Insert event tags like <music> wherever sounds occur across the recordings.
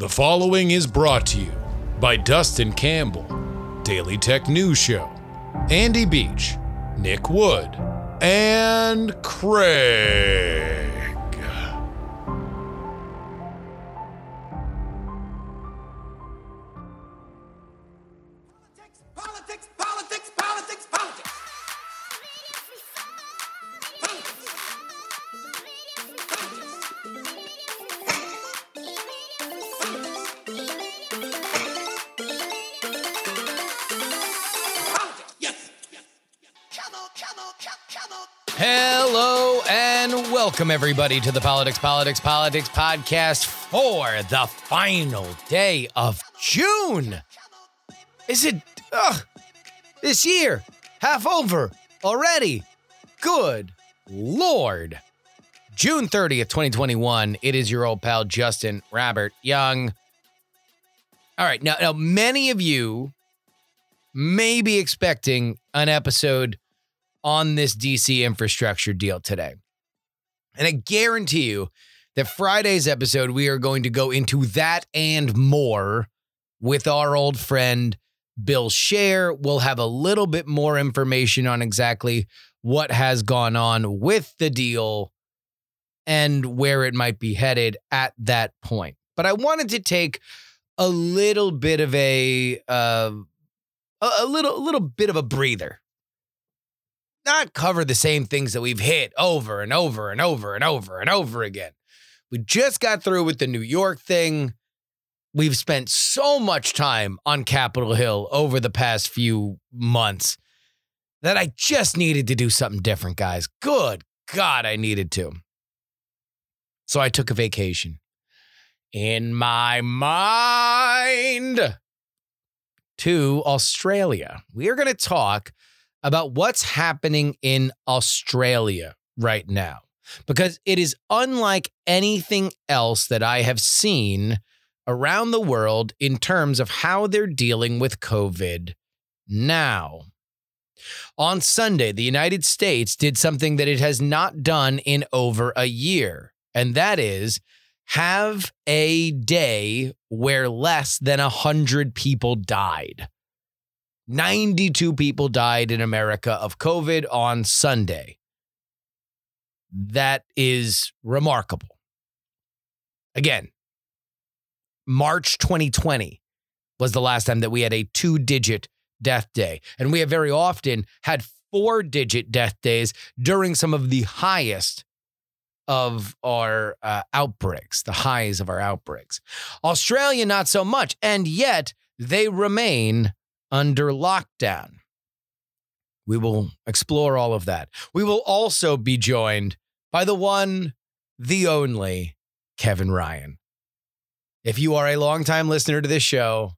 The following is brought to you by Dustin Campbell, Daily Tech News Show, Andy Beach, Nick Wood, and Craig. Everybody to the Politics Politics Politics podcast for the final day of June. Is it ugh, this year half over already? Good lord. June 30th, 2021. It is your old pal Justin Robert Young. All right, now, now many of you may be expecting an episode on this DC infrastructure deal today. And I guarantee you that Friday's episode, we are going to go into that and more with our old friend Bill Scher. We'll have a little bit more information on exactly what has gone on with the deal and where it might be headed at that point. But I wanted to take a little bit of a uh, a little a little bit of a breather not cover the same things that we've hit over and over and over and over and over again. We just got through with the New York thing. We've spent so much time on Capitol Hill over the past few months that I just needed to do something different, guys. Good God, I needed to. So I took a vacation. In my mind to Australia. We are going to talk about what's happening in Australia right now because it is unlike anything else that I have seen around the world in terms of how they're dealing with COVID now. On Sunday, the United States did something that it has not done in over a year, and that is have a day where less than 100 people died. 92 people died in America of COVID on Sunday. That is remarkable. Again, March 2020 was the last time that we had a two digit death day. And we have very often had four digit death days during some of the highest of our uh, outbreaks, the highs of our outbreaks. Australia, not so much. And yet they remain under lockdown. We will explore all of that. We will also be joined by the one, the only Kevin Ryan. If you are a longtime listener to this show,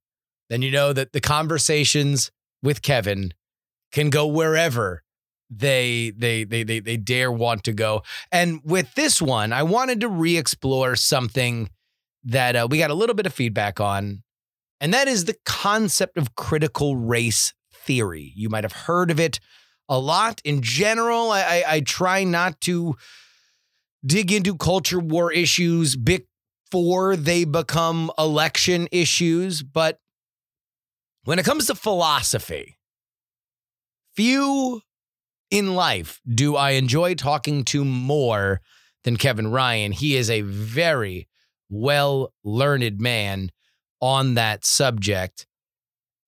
then you know that the conversations with Kevin can go wherever they they they they, they dare want to go. And with this one, I wanted to re-explore something that uh, we got a little bit of feedback on and that is the concept of critical race theory. You might have heard of it a lot. In general, I, I, I try not to dig into culture war issues before they become election issues. But when it comes to philosophy, few in life do I enjoy talking to more than Kevin Ryan. He is a very well learned man on that subject.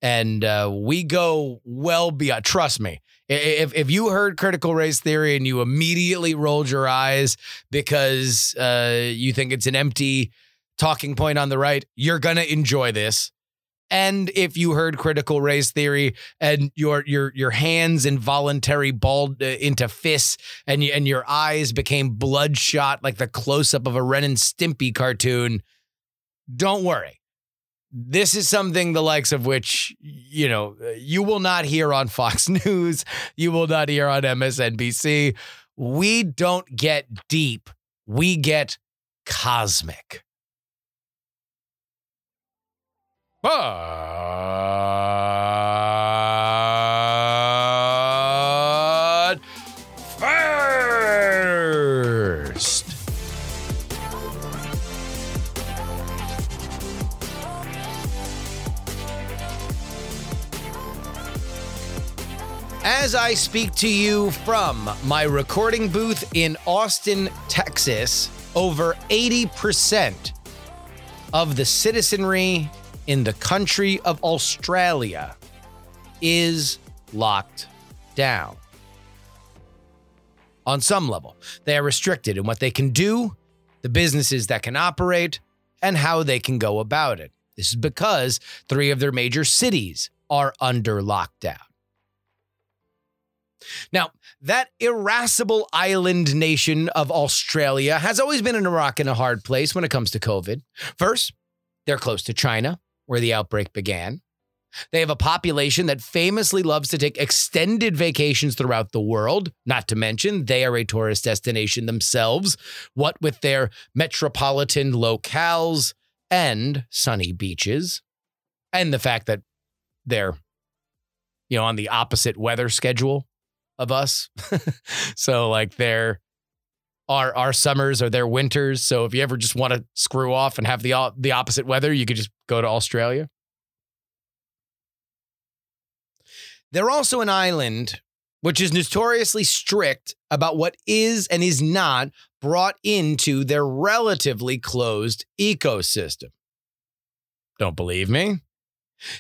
And uh, we go well beyond, trust me. If, if you heard critical race theory and you immediately rolled your eyes because uh, you think it's an empty talking point on the right, you're going to enjoy this. And if you heard critical race theory and your your your hands involuntary balled uh, into fists and you, and your eyes became bloodshot like the close up of a Ren and Stimpy cartoon, don't worry this is something the likes of which you know you will not hear on Fox <laughs> News, you will not hear on MSNBC. We don't get deep, we get cosmic. But I speak to you from my recording booth in Austin, Texas, over 80% of the citizenry in the country of Australia is locked down. On some level, they are restricted in what they can do, the businesses that can operate, and how they can go about it. This is because three of their major cities are under lockdown. Now, that irascible island nation of Australia has always been in a rock and a hard place when it comes to COVID. First, they're close to China, where the outbreak began. They have a population that famously loves to take extended vacations throughout the world, not to mention they are a tourist destination themselves, what with their metropolitan locales and sunny beaches, and the fact that they're, you know, on the opposite weather schedule of us. <laughs> so like their our our summers are their winters. So if you ever just want to screw off and have the the opposite weather, you could just go to Australia. They're also an island which is notoriously strict about what is and is not brought into their relatively closed ecosystem. Don't believe me?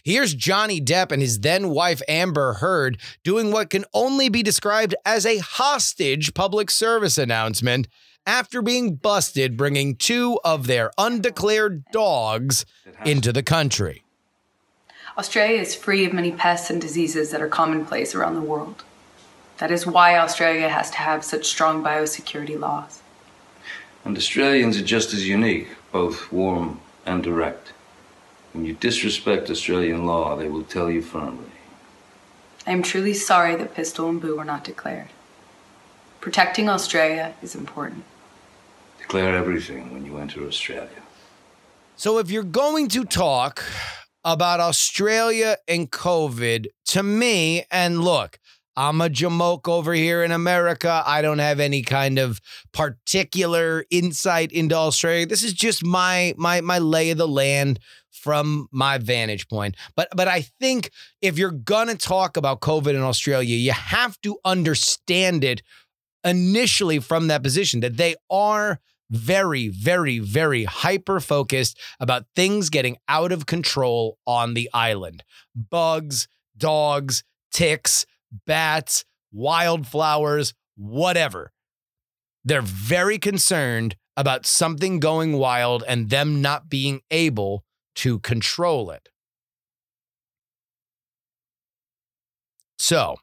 Here's Johnny Depp and his then wife Amber Heard doing what can only be described as a hostage public service announcement after being busted bringing two of their undeclared dogs into the country. Australia is free of many pests and diseases that are commonplace around the world. That is why Australia has to have such strong biosecurity laws. And Australians are just as unique, both warm and direct. When you disrespect Australian law, they will tell you firmly. I am truly sorry that Pistol and Boo were not declared. Protecting Australia is important. Declare everything when you enter Australia. So if you're going to talk about Australia and COVID, to me, and look, I'm a jamoke over here in America. I don't have any kind of particular insight into Australia. This is just my my my lay of the land from my vantage point. But but I think if you're gonna talk about COVID in Australia, you have to understand it initially from that position that they are very, very, very hyper focused about things getting out of control on the island. Bugs, dogs, ticks, bats, wildflowers, whatever. They're very concerned about something going wild and them not being able to control it. So,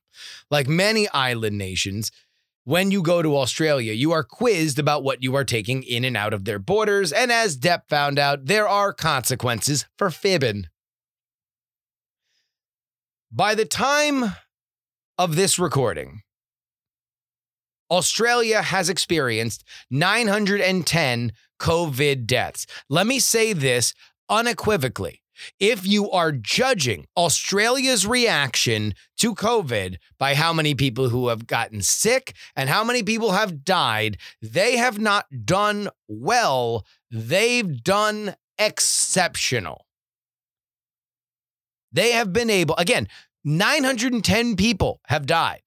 like many island nations, when you go to Australia, you are quizzed about what you are taking in and out of their borders. And as Depp found out, there are consequences for fibbing. By the time of this recording, Australia has experienced 910 COVID deaths. Let me say this unequivocally. If you are judging Australia's reaction to COVID by how many people who have gotten sick and how many people have died, they have not done well. They've done exceptional. They have been able, again, 910 people have died.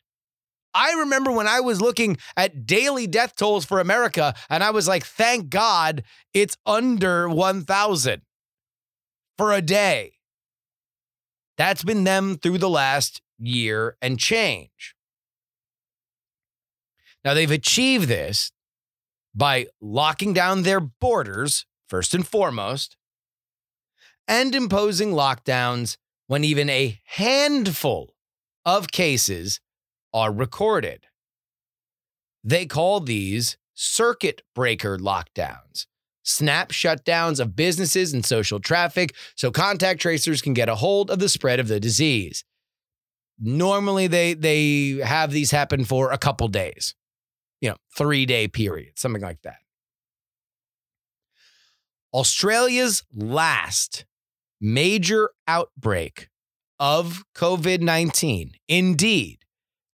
I remember when I was looking at daily death tolls for America, and I was like, thank God it's under 1,000 for a day. That's been them through the last year and change. Now, they've achieved this by locking down their borders, first and foremost, and imposing lockdowns when even a handful of cases are recorded. They call these circuit breaker lockdowns, snap shutdowns of businesses and social traffic so contact tracers can get a hold of the spread of the disease. Normally they they have these happen for a couple days. You know, 3-day period, something like that. Australia's last major outbreak of COVID 19. Indeed,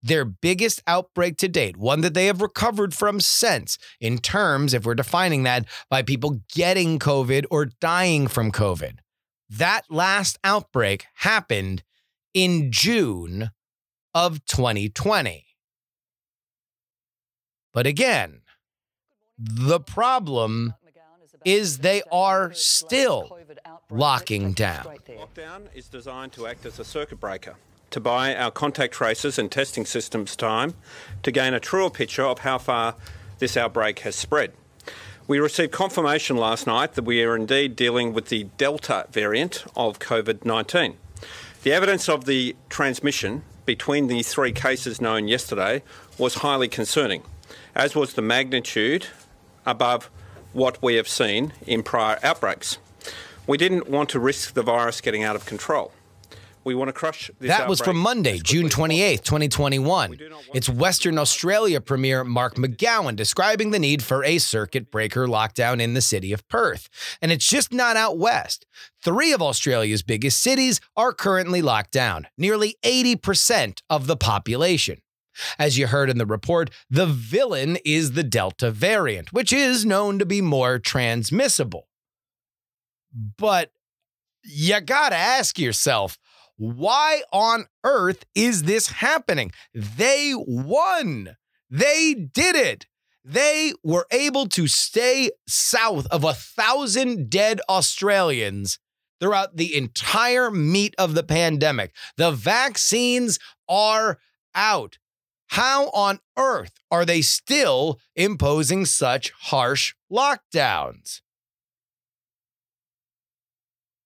their biggest outbreak to date, one that they have recovered from since, in terms, if we're defining that, by people getting COVID or dying from COVID. That last outbreak happened in June of 2020. But again, the problem is they are still locking down. Lockdown is designed to act as a circuit breaker, to buy our contact tracers and testing systems time to gain a truer picture of how far this outbreak has spread. We received confirmation last night that we are indeed dealing with the Delta variant of COVID 19. The evidence of the transmission between the three cases known yesterday was highly concerning, as was the magnitude above what we have seen in prior outbreaks. We didn't want to risk the virus getting out of control. We want to crush this That was from Monday, June as 28th, 2021. It's Western Australia Premier Mark McGowan describing the need for a circuit breaker lockdown in the city of Perth. And it's just not out west. Three of Australia's biggest cities are currently locked down, nearly 80% of the population. As you heard in the report, the villain is the Delta variant, which is known to be more transmissible. But you gotta ask yourself, why on earth is this happening? They won. They did it. They were able to stay south of a thousand dead Australians throughout the entire meat of the pandemic. The vaccines are out. How on earth are they still imposing such harsh lockdowns?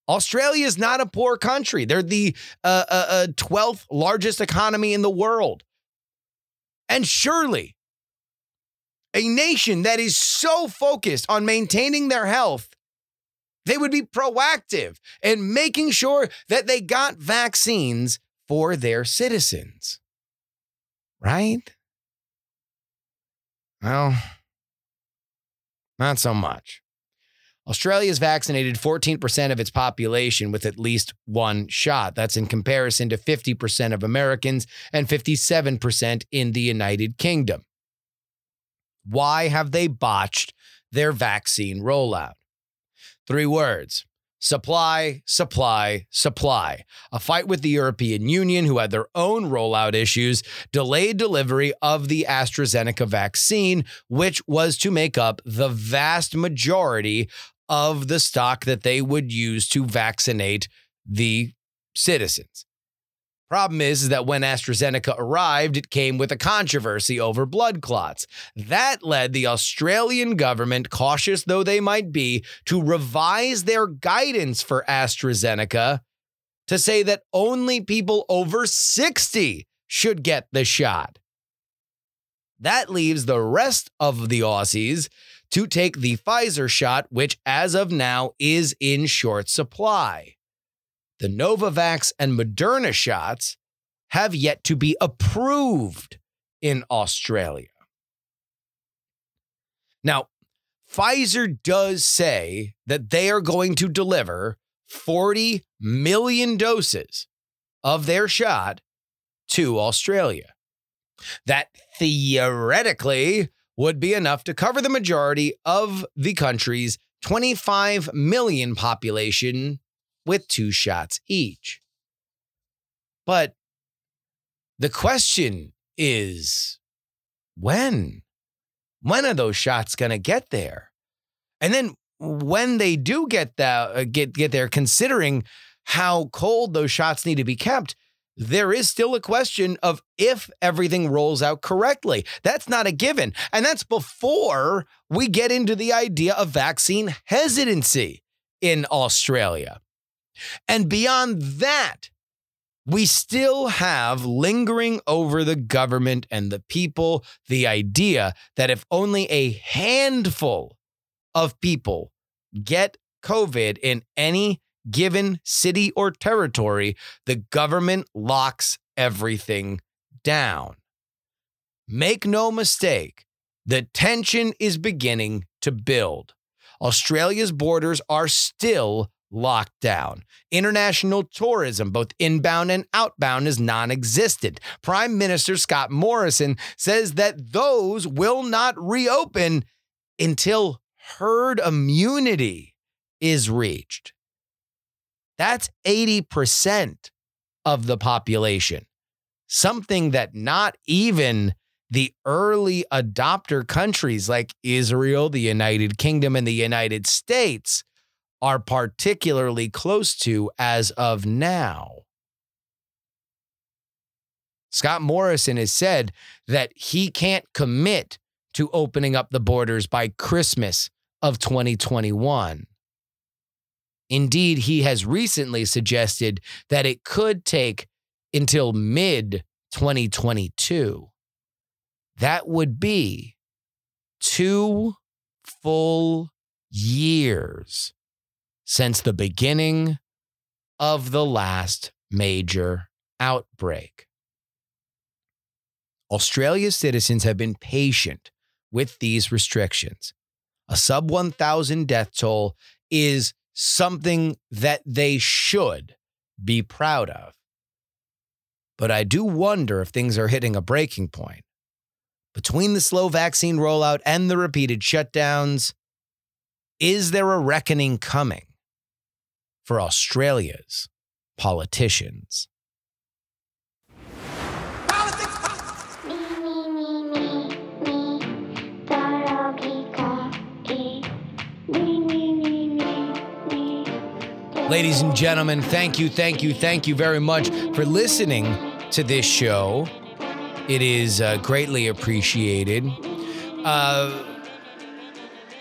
Australia is not a poor country. They're the uh, uh, uh, 12th largest economy in the world. And surely, a nation that is so focused on maintaining their health, they would be proactive in making sure that they got vaccines for their citizens. Right? Well, not so much. Australia has vaccinated 14% of its population with at least one shot. That's in comparison to 50% of Americans and 57% in the United Kingdom. Why have they botched their vaccine rollout? Three words supply, supply, supply. A fight with the European Union, who had their own rollout issues, delayed delivery of the AstraZeneca vaccine, which was to make up the vast majority of the stock that they would use to vaccinate the citizens. Problem is, is that when AstraZeneca arrived, it came with a controversy over blood clots. That led the Australian government, cautious though they might be, to revise their guidance for AstraZeneca to say that only people over 60 should get the shot. That leaves the rest of the Aussies to take the Pfizer shot, which as of now is in short supply. The Novavax and Moderna shots have yet to be approved in Australia. Now, Pfizer does say that they are going to deliver 40 million doses of their shot to Australia. That theoretically would be enough to cover the majority of the country's 25 million population with two shots each. But the question is when? When are those shots going to get there? And then when they do get that uh, get get there considering how cold those shots need to be kept, there is still a question of if everything rolls out correctly. That's not a given. And that's before we get into the idea of vaccine hesitancy in Australia. And beyond that, we still have lingering over the government and the people the idea that if only a handful of people get COVID in any given city or territory, the government locks everything down. Make no mistake, the tension is beginning to build. Australia's borders are still locked down. International tourism, both inbound and outbound, is non existent. Prime Minister Scott Morrison says that those will not reopen until herd immunity is reached. That's 80% of the population. something that not even the early adopter countries like Israel, the United Kingdom, and the United States are particularly close to as of now. Scott Morrison has said that he can't commit to opening up the borders by Christmas of 2021. Indeed, he has recently suggested that it could take until mid 2022. That would be two full years since the beginning of the last major outbreak. Australia's citizens have been patient with these restrictions. A sub 1,000 death toll is something that they should be proud of. But I do wonder if things are hitting a breaking point. Between the slow vaccine rollout and the repeated shutdowns, is there a reckoning coming for Australia's politicians? Ladies and gentlemen, thank you, thank you, thank you very much for listening to this show. It is uh, greatly appreciated. Uh,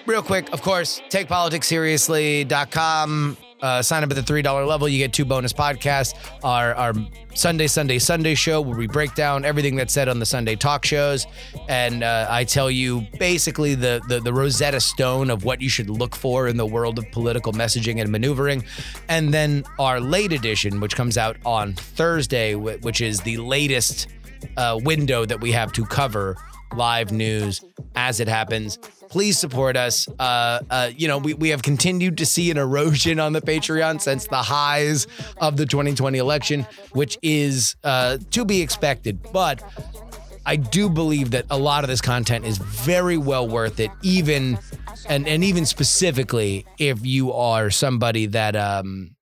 real quick, of course, takepoliticsseriously.com. Uh, sign up at the $3 level. You get two bonus podcasts. Our, our Sunday, Sunday, Sunday show where we break down everything that's said on the Sunday talk shows. And uh, I tell you basically the, the, the Rosetta Stone of what you should look for in the world of political messaging and maneuvering. And then our late edition, which comes out on Thursday, which is the latest uh, window that we have to cover live news as it happens. Please support us. Uh, uh, you know, we, we have continued to see an erosion on the Patreon since the highs of the 2020 election, which is uh, to be expected. But I do believe that a lot of this content is very well worth it, even and and even specifically if you are somebody that um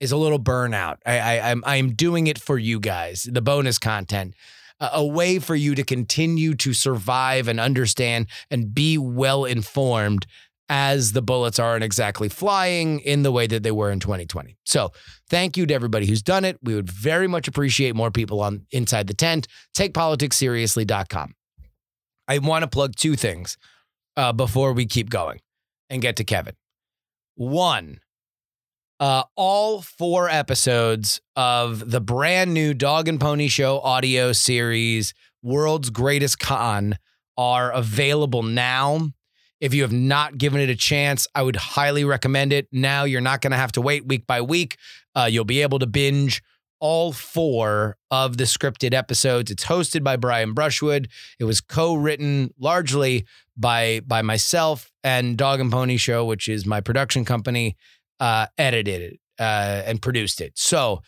is a little burnout. I, I I'm I'm doing it for you guys, the bonus content, a, way for you to continue to survive and understand and be well informed as the bullets aren't exactly flying in the way that they were in 2020. So thank you to everybody who's done it. We would very much appreciate more people on inside the tent. TakePoliticsSeriously.com. I want to plug two things uh, before we keep going and get to Kevin. One, uh, all four episodes of the brand new Dog and Pony Show audio series, World's Greatest Con, are available now. If you have not given it a chance, I would highly recommend it. Now you're not going to have to wait week by week. Uh, you'll be able to binge all four of the scripted episodes. It's hosted by Brian Brushwood. It was co-written largely by by myself and Dog and Pony Show, which is my production company, uh, edited it uh, and produced it. So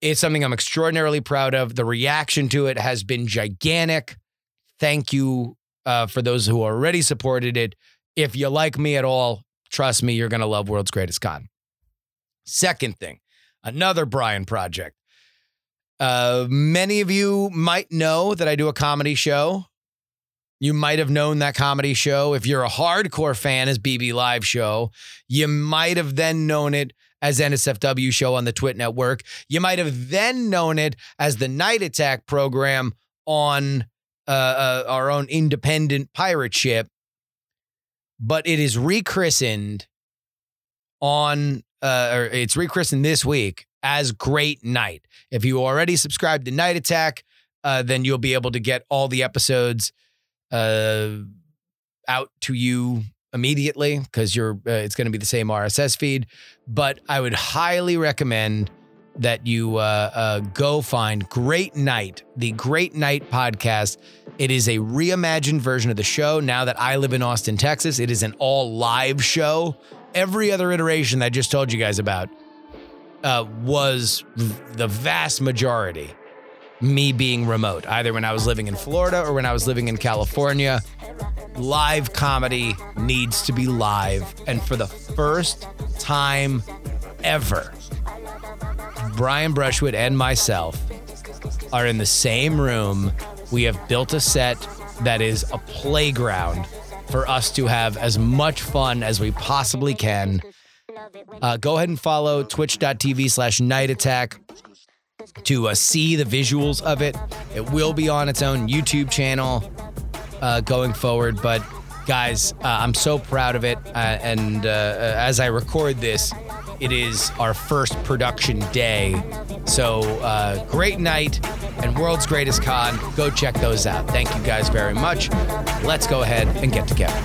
it's something I'm extraordinarily proud of. The reaction to it has been gigantic. Thank you uh, for those who already supported it. If you like me at all, trust me, you're going to love World's Greatest Con. Second thing, another Brian project. Uh, many of you might know that I do a comedy show. You might have known that comedy show. If you're a hardcore fan, as BB Live show, you might have then known it as NSFW show on the Twit Network. You might have then known it as the Night Attack program on uh, uh, our own independent pirate ship. But it is rechristened on, uh, or it's rechristened this week as Great Night. If you already subscribed to Night Attack, uh, then you'll be able to get all the episodes uh, out to you immediately because you're uh, it's going to be the same RSS feed. But I would highly recommend that you uh, uh, go find Great Night, the Great Night podcast. It is a reimagined version of the show. Now that I live in Austin, Texas, it is an all live show. Every other iteration that I just told you guys about uh, was the vast majority me being remote, either when I was living in Florida or when I was living in California. Live comedy needs to be live. And for the first time ever, Brian Brushwood and myself are in the same room. We have built a set that is a playground for us to have as much fun as we possibly can. Uh, go ahead and follow twitch.tv slash night attack to uh, see the visuals of it. It will be on its own YouTube channel uh, going forward. But guys, uh, I'm so proud of it. Uh, and uh, uh, as I record this, it is our first production day. So great night and world's greatest con. Go check those out. Thank you guys very much. Let's go ahead and get together.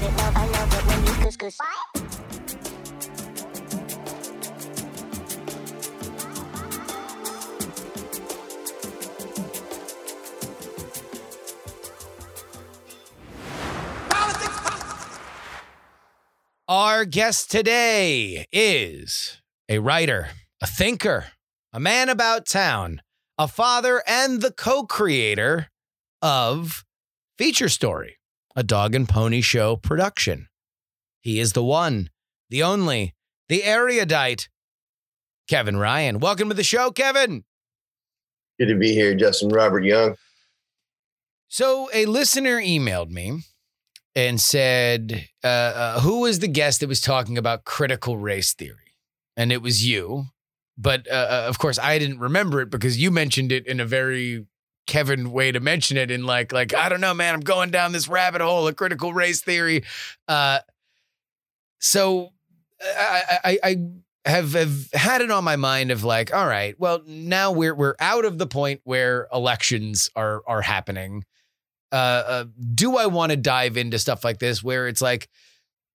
Our guest today is a writer, a thinker, a man about town, a father, and the co creator of Feature Story, a dog and pony show production. He is the one, the only, the erudite, Kevin Ryan. Welcome to the show, Kevin. Good to be here, Justin Robert Young. So, a listener emailed me and said, uh, uh, Who was the guest that was talking about critical race theory? And it was you. But uh, uh, of course, I didn't remember it because you mentioned it in a very Kevin way to mention it in like like I don't know man I'm going down this rabbit hole of critical race theory uh so I I, I have, have had it on my mind of like all right well now we're we're out of the point where elections are are happening uh, uh do I want to dive into stuff like this where it's like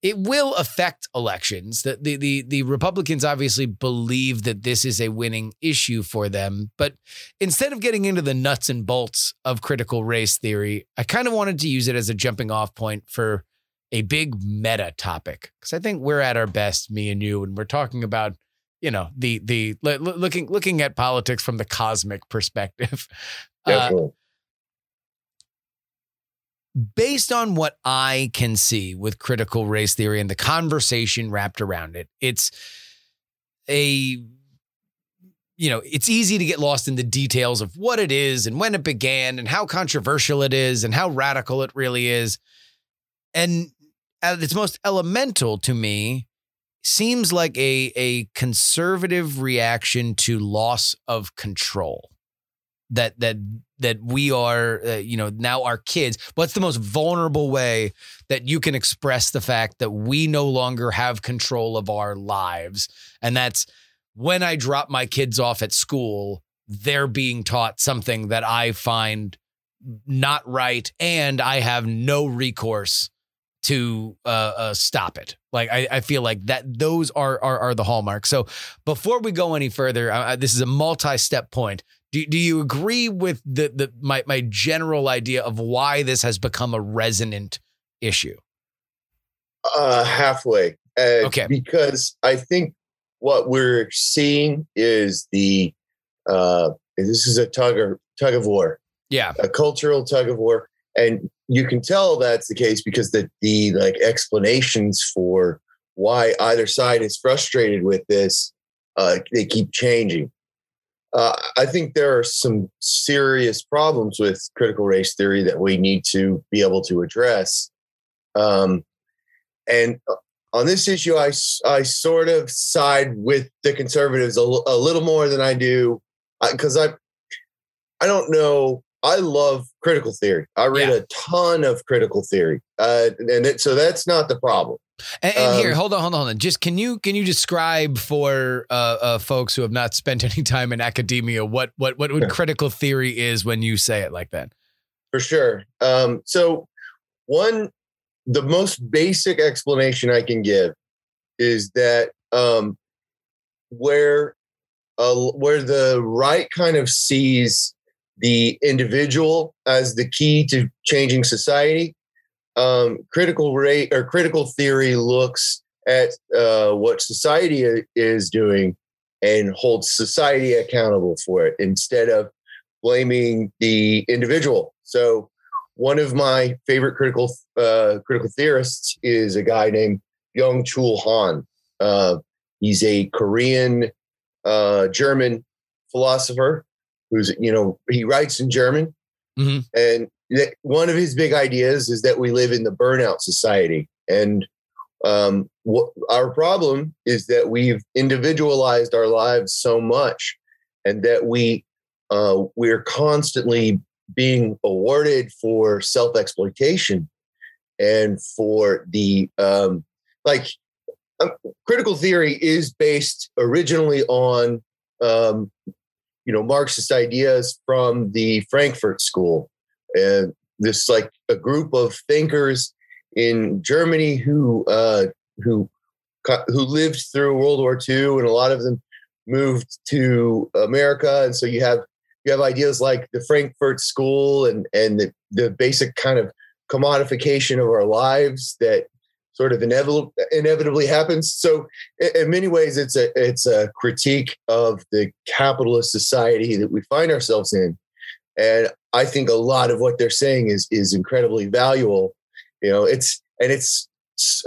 it will affect elections. The, the the the Republicans obviously believe that this is a winning issue for them, but instead of getting into the nuts and bolts of critical race theory, I kind of wanted to use it as a jumping off point for a big meta topic because I think we're at our best, me and you, and we're talking about you know the the lo- lo- looking looking at politics from the cosmic perspective. <laughs> Uh, Definitely. Based on what I can see with critical race theory and the conversation wrapped around it, it's a you know, it's easy to get lost in the details of what it is and when it began and how controversial it is and how radical it really is. And at its most elemental to me, seems like a, a conservative reaction to loss of control that that that we are uh, you know now our kids what's the most vulnerable way that you can express the fact that we no longer have control of our lives? And that's when i drop my kids off at school they're being taught something that i find not right and i have no recourse to uh, uh, stop it. Like I, I feel like that those are, are are the hallmarks. So before we go any further uh, this is a multi-step point do, do you agree with the, the my my general idea of why this has become a resonant issue? Uh, halfway. Uh, Okay. Because I think what we're seeing is the uh, this is a tug of tug of war, Yeah. a cultural tug of war, and you can tell that's the case because the the like explanations for why either side is frustrated with this, uh, they keep changing. Uh, I think there are some serious problems with critical race theory that we need to be able to address. Um, and uh, on this issue, I, I sort of side with the conservatives a, l- a little more than I do because I I don't know. I love critical theory. I read Yeah. a ton of critical theory, uh, and it, so that's not the problem. And, and here, Um, hold on, hold on, hold on. Just can you can you describe for uh, uh, folks who have not <laughs> spent any time in academia what what what, what Sure. critical theory is when you say it like that? For sure. Um, so, one, the most basic explanation I can give is that um, where uh, where the right kind of sees the individual as the key to changing society, um, critical rate or critical theory looks at uh, what society is doing and holds society accountable for it instead of blaming the individual. So one of my favorite critical uh, critical theorists is a guy named Byung Chul Han. Uh, he's a Korean uh, German philosopher who's you know he writes in German, Mhm. and that one of his big ideas is that we live in the burnout society, and um, what our problem is that we've individualized our lives so much, and that we uh, we're constantly being awarded for self exploitation and for the um, like um, critical theory is based originally on um, you know Marxist ideas from the Frankfurt School, and this like a group of thinkers in Germany who uh, who who lived through World War II, and a lot of them moved to America, and so you have you have ideas like the Frankfurt School and and the, the basic kind of commodification of our lives that sort of inevitable, inevitably happens. So in many ways, it's a it's a critique of the capitalist society that we find ourselves in, and I think a lot of what they're saying is is incredibly valuable. You know, it's and it's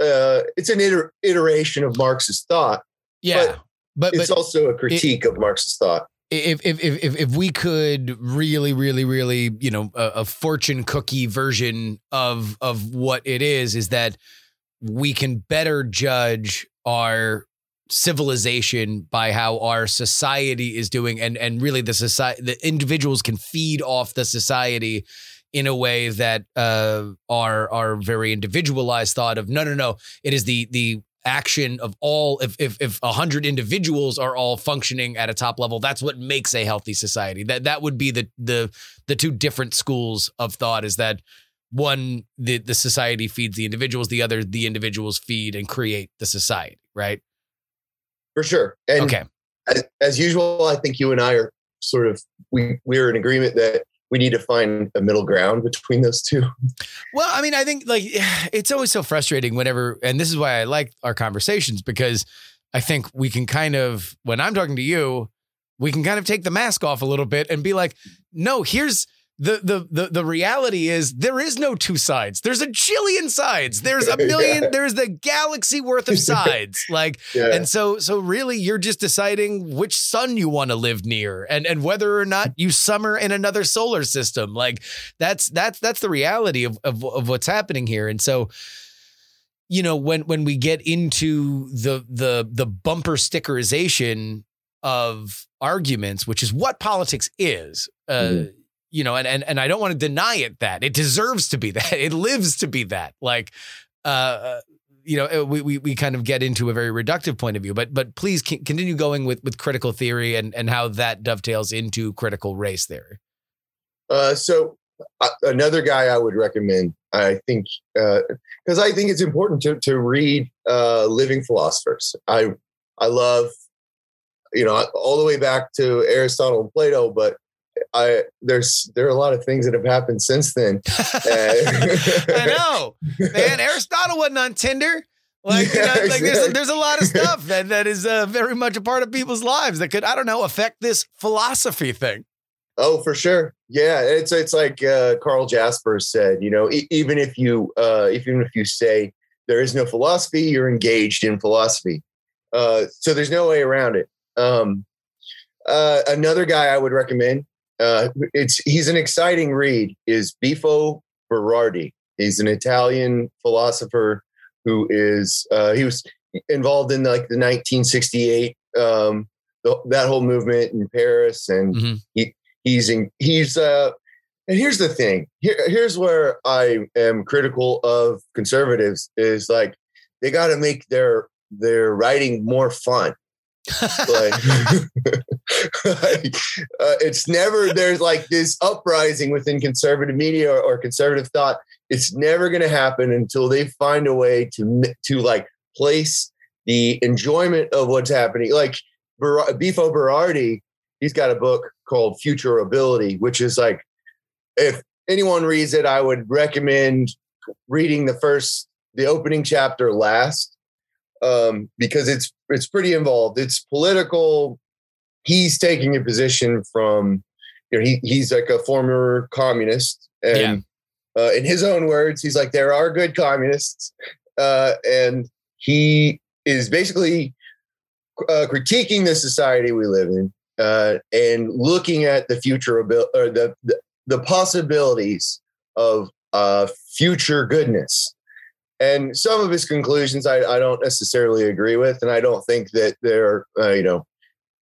uh, it's an iter- iteration of Marxist thought. Yeah. But, It's but also a critique of Marxist thought. if, if if if if we could really really really you know a, a fortune cookie version of of what it is is that we can better judge our civilization by how our society is doing. And and really the society the individuals can feed off the society in a way that uh are are very individualized thought of no no no. It is the the action of all if if if a hundred individuals are all functioning at a top level that's what makes a healthy society. That that would be the the the two different schools of thought is that one the the society feeds the individuals the other the individuals feed and create the society right for sure. And okay as, as usual, I think you and I are sort of we we're in agreement that we need to find a middle ground between those two. Well, I mean, I think like <sighs> it's always so frustrating whenever, and this is why I like our conversations because I think we can kind of, when I'm talking to you, we can kind of take the mask off a little bit and be like, no, here's the the the the reality is there is no two sides. There's a jillion sides. There's a <laughs> million. Yeah. There's the galaxy worth of <laughs> sides. Like, Yeah. and so so really, you're just deciding which sun you want to live near, and and whether or not you summer in another solar system. Like, that's that's that's the reality of of, of what's happening here. And so, you know, when when we get into the the the bumper stickerization of arguments, which is what politics is, uh, Mhm. You know, and and and I don't want to deny it that it deserves to be <laughs> that it lives to be that. Like, uh, you know, we we we kind of get into a very reductive point of view, but but please continue going with with critical theory and and how that dovetails into critical race theory. Uh, so uh, another guy I would recommend, I think, uh because I think it's important to to read uh, living philosophers. I I love, you know, all the way back to Aristotle and Plato, but I there's there are a lot of things that have happened since then. <laughs> I know, man. <laughs> Aristotle wasn't on Tinder. Like, you know, Yeah, like there's a, there's a lot of <laughs> stuff that that is uh, very much a part of people's lives that could I don't know affect this philosophy thing. Oh, for sure. Yeah, it's it's like uh, Karl Jaspers said. You know, e- even if you uh, even if you say there is no philosophy, you're engaged in philosophy. Uh, so there's no way around it. Um, uh, another guy I would recommend. Uh, it's he's an exciting read. Is Bifo Berardi. He's an Italian philosopher who is uh, he was involved in like the 1968 um, the, that whole movement in Paris, and Mhm. he he's in, he's uh and here's the thing Here, here's where i am critical of conservatives is like they got to make their their writing more fun like, <laughs> like, uh, it's never there's like this uprising within conservative media or, or conservative thought. It's never going to happen until they find a way to to like place the enjoyment of what's happening. Like Ber- Bifo Berardi he's got a book called Futurability, which is like, if anyone reads it, I would recommend reading the first, the opening chapter last, um, because it's it's pretty involved. It's political. He's taking a position from, you know, he he's like a former communist, and uh, in his own words, he's like, there are good communists, uh, and he is basically uh, critiquing the society we live in uh, and looking at the future abil- or the, the the possibilities of uh, future goodness. And some of his conclusions I, I don't necessarily agree with, and I don't think that they're uh, you know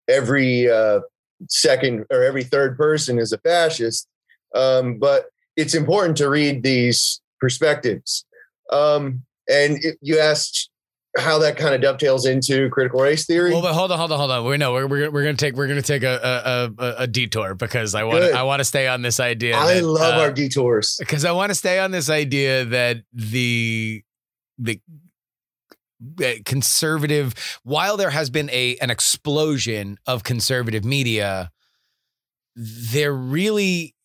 every uh, second or every third person is a fascist. Um, but it's important to read these perspectives. Um, and it, you asked how that kind of dovetails into critical race theory. Well, but hold on, hold on, hold on. We know we're we're, we're gonna take we're gonna take a a, a, a detour because I want. I want to stay on this idea. I that, love uh, our detours. because I want to stay on this idea that the the uh, conservative while there has been a an explosion of conservative media there really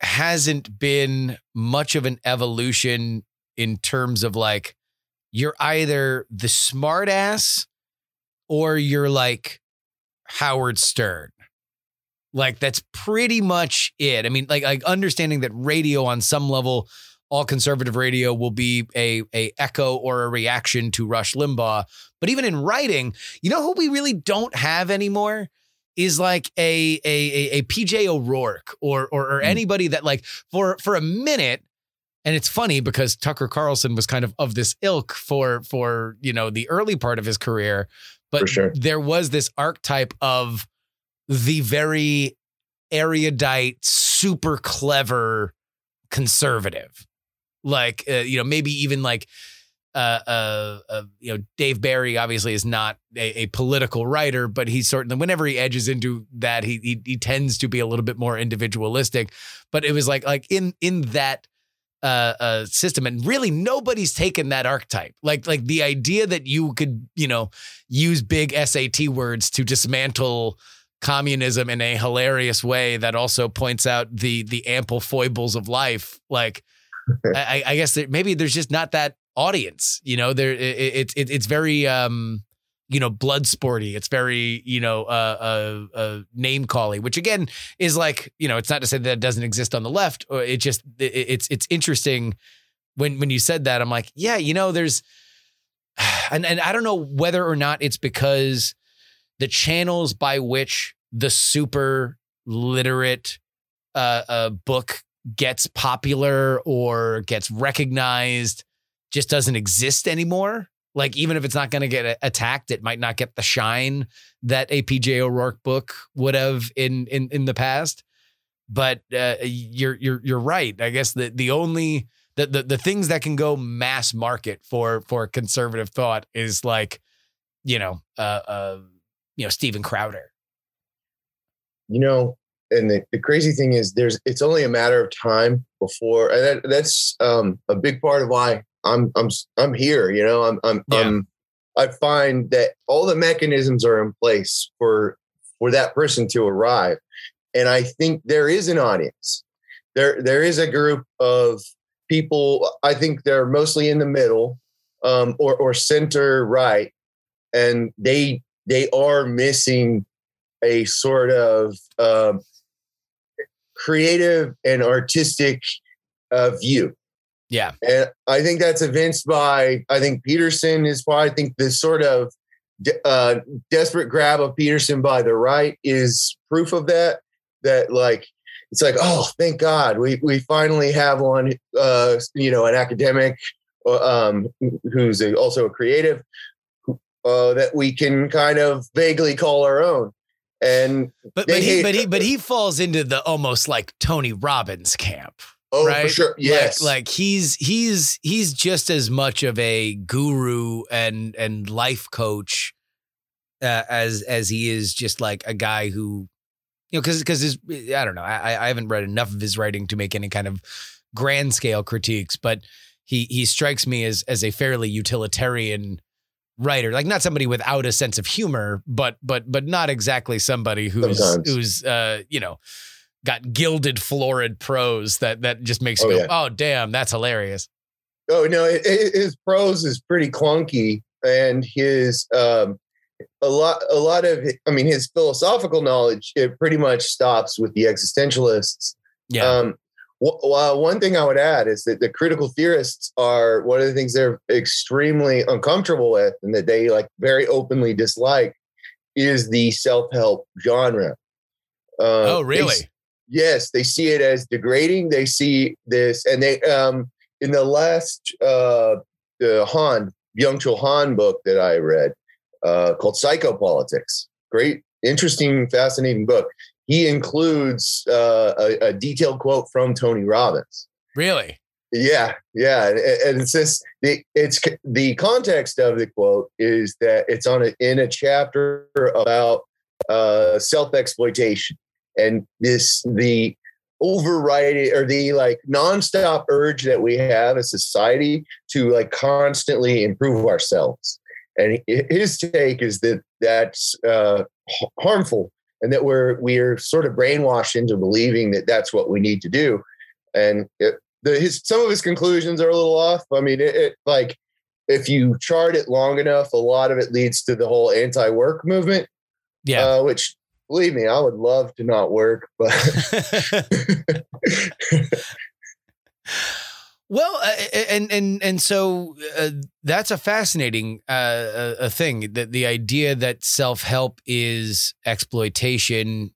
hasn't been much of an evolution in terms of like you're either the smartass or you're like Howard Stern like that's pretty much it. I mean, like like understanding that radio on some level, all conservative radio will be a a echo or a reaction to Rush Limbaugh. But even in writing, you know who we really don't have anymore is like a a a, a PJ O'Rourke or or, or hmm. anybody that like for for a minute. And it's funny because Tucker Carlson was kind of of this ilk for for you know the early part of his career, but sure. there was this archetype of the very erudite, super clever conservative. Like, uh, you know, maybe even like, uh, uh, uh, you know, Dave Barry obviously is not a, a political writer, but he's certainly whenever he edges into that, he, he he tends to be a little bit more individualistic. But it was like like in in that uh, uh, system, and really nobody's taken that archetype. Like like the idea that you could you know use big SAT words to dismantle communism in a hilarious way that also points out the the ample foibles of life. Like <laughs> I, I guess maybe there's just not that audience. You know, there it, it, it it's very um you know blood sporty. It's very you know uh uh, uh name calling, which again is like you know it's not to say that it doesn't exist on the left. Or it just it, it's it's interesting when when you said that. I'm like, yeah, you know, there's <sighs> and and I don't know whether or not it's because the channels by which the super literate uh, uh, book gets popular or gets recognized just doesn't exist anymore. Like even if it's not going to get attacked, it might not get the shine that a PJ O'Rourke book would have in in in the past. But uh, you're you're you're right. I guess the the only the, the the things that can go mass market for for conservative thought is like you know uh uh you know Steven Crowder. you know and the, the crazy thing is there's it's only a matter of time before and that, that's um a big part of why i'm i'm i'm here you know i'm i'm, Yeah. I'm i find that all the mechanisms are in place for for that person to arrive and i think there is an audience there there is a group of people i think they're mostly in the middle um or or center right and they they are missing a sort of um, creative and artistic uh, view. Yeah. And I think that's evinced by, I think Peterson is why I think this sort of de- uh, desperate grab of Peterson by the right is proof of that. That like, it's like, oh, thank God, we we finally have one, uh, you know, an academic, uh, um, who's a, also a creative, uh, that we can kind of vaguely call our own. And But but he, but he but <laughs> he falls into the almost like Tony Robbins camp. oh, right? for sure, yes, Like, like he's he's he's just as much of a guru and and life coach uh, as as he is just like a guy who you know because because his I don't know I I haven't read enough of his writing to make any kind of grand scale critiques, but he he strikes me as as a fairly utilitarian writer like not somebody without a sense of humor but but but not exactly somebody who's Sometimes. who's uh you know got gilded florid prose that that just makes you Oh, go yeah. oh damn that's hilarious Oh no, it, it, his prose is pretty clunky, and his um, a lot, a lot of, I mean, his philosophical knowledge it pretty much stops with the existentialists. yeah Um, well, one thing I would add is that the critical theorists are one of the things they're extremely uncomfortable with, and that they like very openly dislike, is the self-help genre. Uh, oh, really? s- yes, they see it as degrading. They see this, and they um in the last uh the Han Byung Chul Han book that I read uh called Psychopolitics. Great, interesting, fascinating book. He includes uh, a, a detailed quote from Tony Robbins. Really? Yeah, yeah, and, and it's this. The it's the context of the quote is that it's on a, in a chapter about uh, self exploitation and this the overriding or the like nonstop urge that we have as a society to like constantly improve ourselves. And his take is that that's uh, harmful and that we're we're sort of brainwashed into believing that that's what we need to do. And it, the, his some of his conclusions are a little off. I mean, it, it like if you chart it long enough, a lot of it leads to the whole anti-work movement. Yeah. Uh, which believe me, I would love to not work, but <laughs> <laughs> <laughs> Well, uh, and and and so uh, that's a fascinating uh, a, a thing that the idea that self help is exploitation,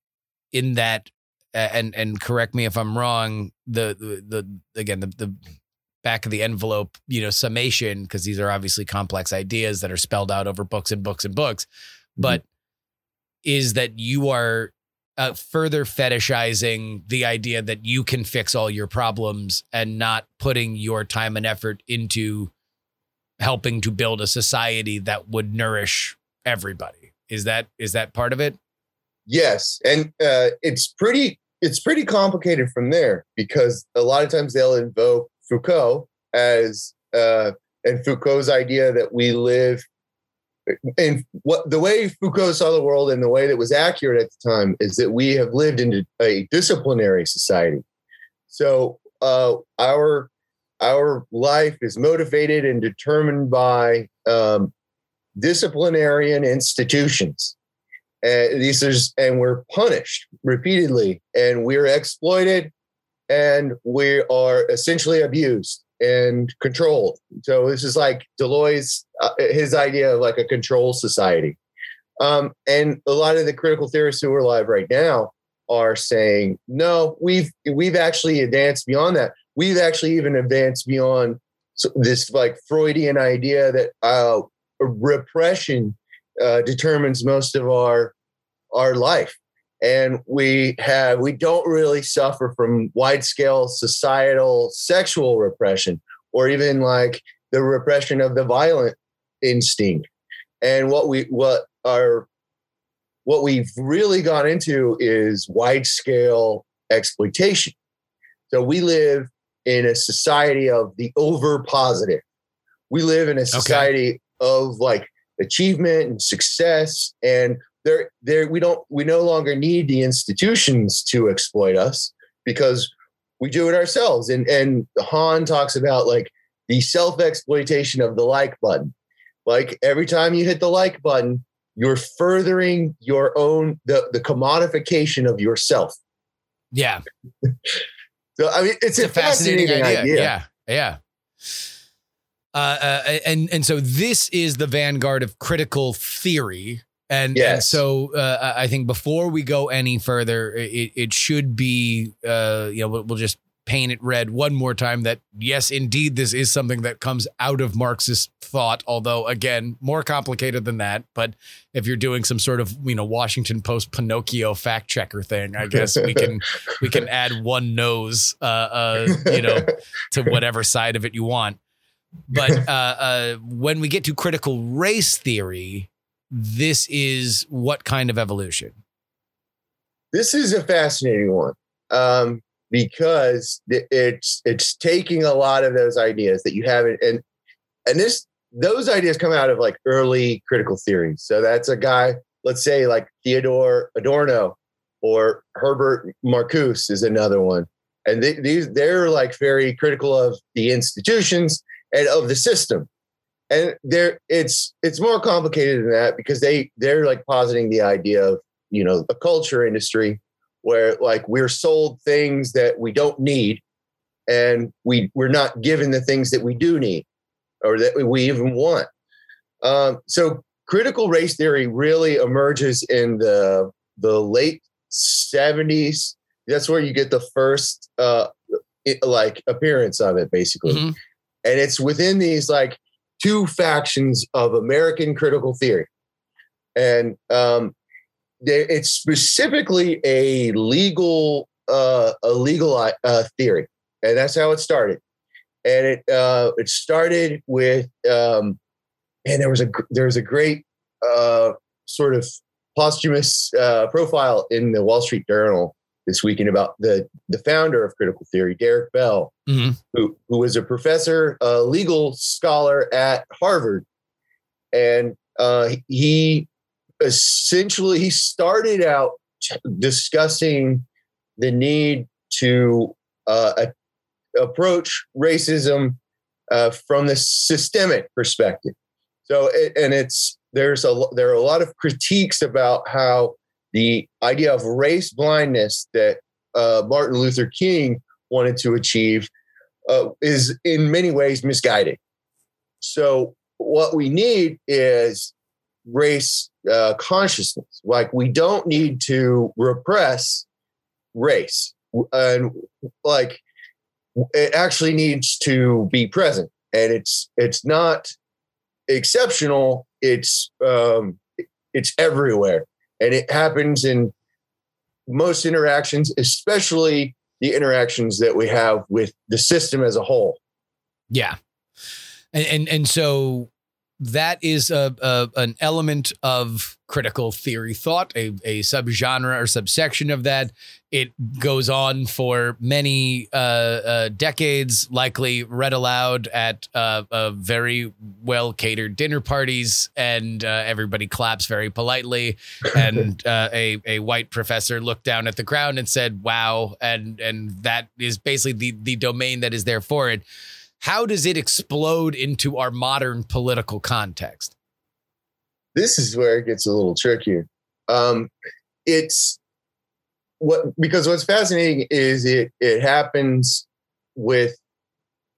in that, and and correct me if I'm wrong. The the, the again the, the back of the envelope, you know, summation because these are obviously complex ideas that are spelled out over books and books and books, but is that you are uh, further fetishizing the idea that you can fix all your problems and not putting your time and effort into helping to build a society that would nourish everybody. Is that is that part of it? yes, and uh, it's pretty it's pretty complicated from there because a lot of times they'll invoke Foucault as uh, and Foucault's idea that we live and what the way Foucault saw the world and the way that was accurate at the time is that we have lived in a disciplinary society. So uh, our our life is motivated and determined by um, disciplinarian institutions. And these is and we're punished repeatedly, and we're exploited, and we are essentially abused and controlled. So this is like Deleuze's uh, his idea of like a control society. Um, and a lot of the critical theorists who are alive right now are saying, no, we've we've actually advanced beyond that. We've actually even advanced beyond this like Freudian idea that uh, repression uh, determines most of our our life and we have we don't really suffer from wide scale societal sexual repression or even like the repression of the violent instinct. And what we what our what we've really gone into is wide scale exploitation. So we live in a society of the over positive we live in a society of like achievement and success and there there we don't we no longer need the institutions to exploit us because we do it ourselves and and han talks about like the self exploitation of the like button like every time you hit the like button you're furthering your own the the commodification of yourself Yeah. <laughs> so i mean it's, It's a fascinating, idea. idea. Yeah. Yeah. Uh, uh, and and so this is the vanguard of critical theory, and, and so uh, I think before we go any further, it, it should be uh, you know we'll, we'll just paint it red one more time that yes, indeed, this is something that comes out of Marxist thought, although again more complicated than that. But if you're doing some sort of you know Washington Post Pinocchio fact checker thing, I guess we can <laughs> we can add one nose, uh, uh, you know, to whatever side of it you want. But uh, uh, when we get to critical race theory, this is what kind of evolution? this is a fascinating one um, because it's it's taking a lot of those ideas that you have and and this those ideas come out of like early critical theory. So that's a guy, let's say like Theodore Adorno or Herbert Marcuse is another one, and they, these they're like very critical of the institutions and of the system. And there, it's it's more complicated than that because they they're like positing the idea of you know a culture industry where like we're sold things that we don't need and we we're not given the things that we do need or that we even want um, so critical race theory really emerges in the the late 70s. That's where you get the first uh it, like appearance of it basically. Mhm. And it's within these like two factions of American critical theory. And um they, it's specifically a legal uh a legal uh theory. And that's how it started. And it uh it started with um and there was a there was a great uh sort of posthumous uh, profile in the Wall Street Journal this weekend about the the founder of critical theory, Derrick Bell, Mhm. who who was a professor, a legal scholar at Harvard, and uh, he essentially he started out discussing the need to uh, a- approach racism uh, from the systemic perspective. So, and it's there's a there are a lot of critiques about how the idea of race blindness that uh, Martin Luther King wanted to achieve uh, is in many ways misguided. So, what we need is race uh, consciousness. Like, we don't need to repress race, and like it actually needs to be present, and it's it's not exceptional. It's um, it's everywhere, and it happens in most interactions, especially the interactions that we have with the system as a whole. Yeah. And and, and so that is a, a an element of critical theory thought, a, a subgenre or subsection of that. It goes on for many uh, uh, decades, likely read aloud at uh, uh, very well catered dinner parties, and uh, everybody claps very politely. <laughs> And uh, a a white professor looked down at the ground and said, "Wow!" And and that is basically the the domain that is there for it how does it explode into our modern political context? This is where it gets a little trickier. Um, it's what because what's fascinating is it it happens with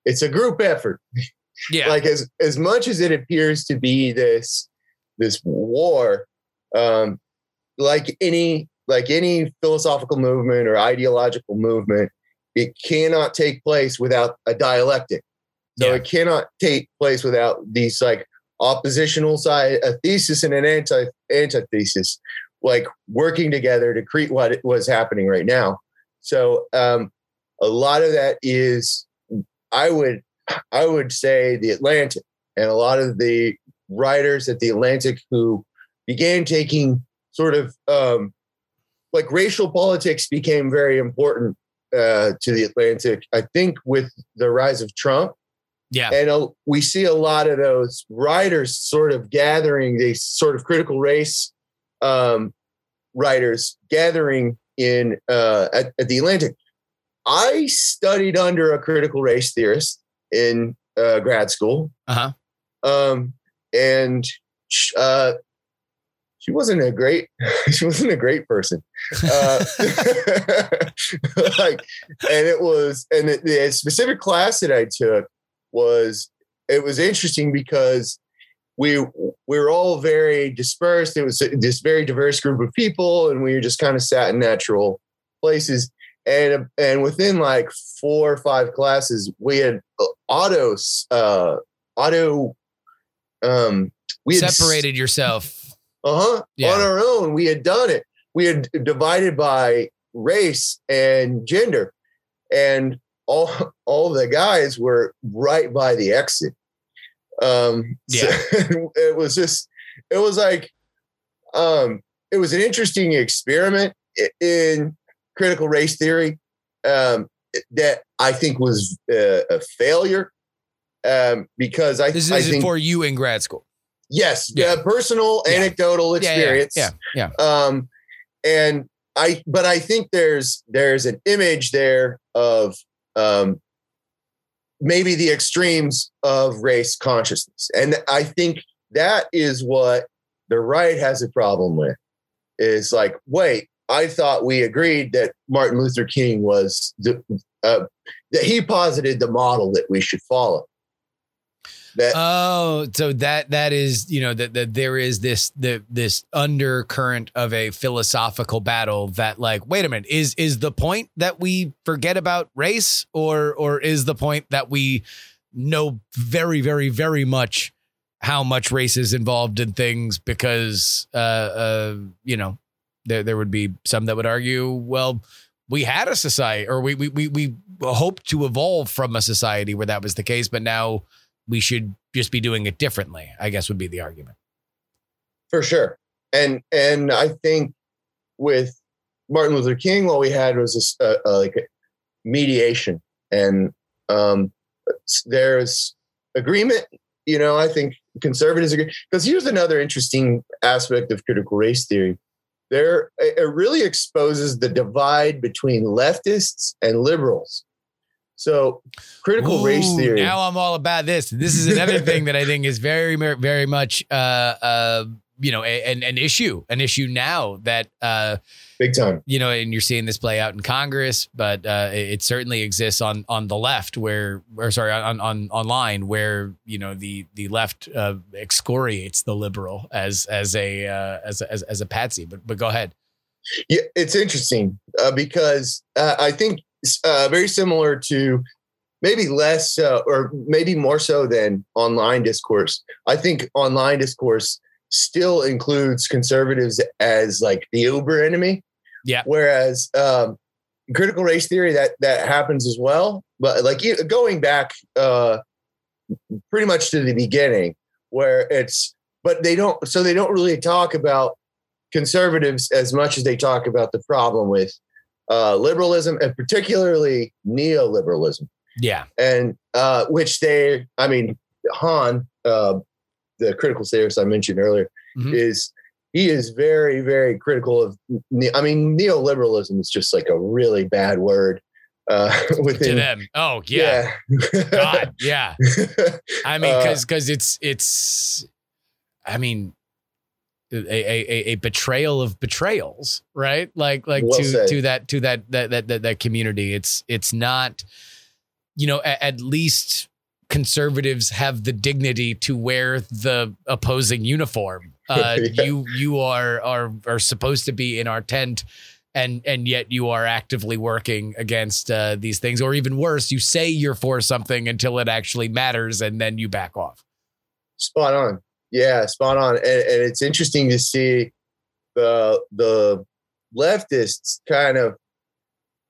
it's a group effort. Yeah. like as as much as it appears to be this this war um like any like any philosophical movement or ideological movement it cannot take place without a dialectic so Yeah. it cannot take place without these like oppositional side a thesis and an anti antithesis like working together to create what was happening right now so um a lot of that is i would I would say the Atlantic and a lot of the writers at the Atlantic who began taking sort of um, like racial politics became very important uh, to the Atlantic. I think with the rise of Trump, Yeah. and uh, we see a lot of those writers sort of gathering these sort of critical race um, writers gathering in uh, at, at the Atlantic. I studied under a critical race theorist in uh, grad school, Uh-huh. um, and uh, she wasn't a great <laughs> she wasn't a great person. Uh, <laughs> like, and it was and the, the specific class that I took was it was interesting because we we were all very dispersed. It was this very diverse group of people, and we were just kind of sat in natural places. And and within like four or five classes, we had auto uh, auto um we had Separated yourself. uh-huh Yeah. on our own we had done it we had divided by race and gender and all all the guys were right by the exit um so <laughs> it was just it was like um it was an interesting experiment in critical race theory um that i think was uh, a failure um because i, think This I is think for you in grad school. yes Yeah. yeah. personal Yeah. anecdotal Yeah, yeah, experience Yeah. Yeah. um and i but i think there's there's an image there of um maybe the extremes of race consciousness. And i think that is what the right has a problem with. Is like wait i thought we agreed that martin luther king was the uh, that he posited the model that we should follow That Oh, so that that is you know that that there is this the this undercurrent of a philosophical battle that like wait a minute is is the point that we forget about race or or is the point that we know very very very much how much race is involved in things because uh uh you know there there would be some that would argue well we had a society or we we we we hoped to evolve from a society where that was the case but now we should just be doing it differently i guess would be the argument for sure. And and I think with Martin Luther King, what we had was this, uh, uh, like a mediation, and um, there's agreement. You know, I think conservatives agree because here's another interesting aspect of critical race theory. There, it really exposes the divide between leftists and liberals. So, critical race theory. now i'm all about this this is another thing that i think is very very much uh uh you know a, an, an issue an issue now that uh big time. you know, and you're seeing this play out in Congress, but uh, it, certainly exists on on the left, where, or sorry, on on online, where you know the the left uh, excoriates the liberal as as a uh, as a- as as a patsy. But but go ahead. Yeah, it's interesting uh, because uh, I think uh, very similar to maybe less uh, or maybe more so than online discourse. I think online discourse still includes conservatives as like the uber enemy. Yeah. Whereas um, critical race theory that that happens as well, but like going back uh, pretty much to the beginning, where it's but they don't so they don't really talk about conservatives as much as they talk about the problem with uh, liberalism and particularly neoliberalism, Yeah, and uh, which they, I mean, Han, uh, the critical theorist I mentioned earlier, Mhm. is he is very, very critical of. ne- I mean, neoliberalism is just like a really bad word uh, <laughs> to within. them. Oh yeah, Yeah. God, yeah. <laughs> I mean, Uh, because because it's it's, I mean. A, a, a- a betrayal of betrayals, right? Like like Well to said. to that to that that that that, that community. It's it's not, you know, at, at least conservatives have the dignity to wear the opposing uniform. <laughs> Uh, Yeah. You you are are are supposed to be in our tent, and and yet you are actively working against uh, these things, or even worse, you say you're for something until it actually matters, and then you back off. Spot on. Yeah, spot on. And, and it's interesting to see the the leftists kind of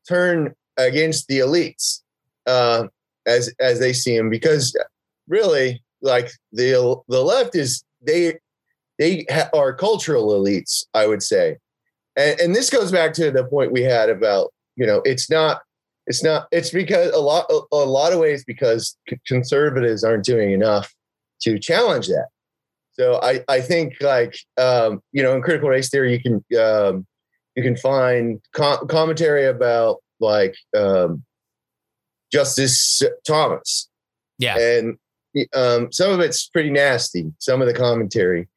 turn against the elites uh, as as they see them because really like the the left is they they ha- are cultural elites i would say and, and this goes back to the point we had about you know it's not it's not it's because a lot a, a lot of ways because conservatives aren't doing enough to challenge that so i i think like um you know in critical race theory you can um you can find com- commentary about like um justice thomas Yeah, and um, some of it's pretty nasty. Some of the commentary,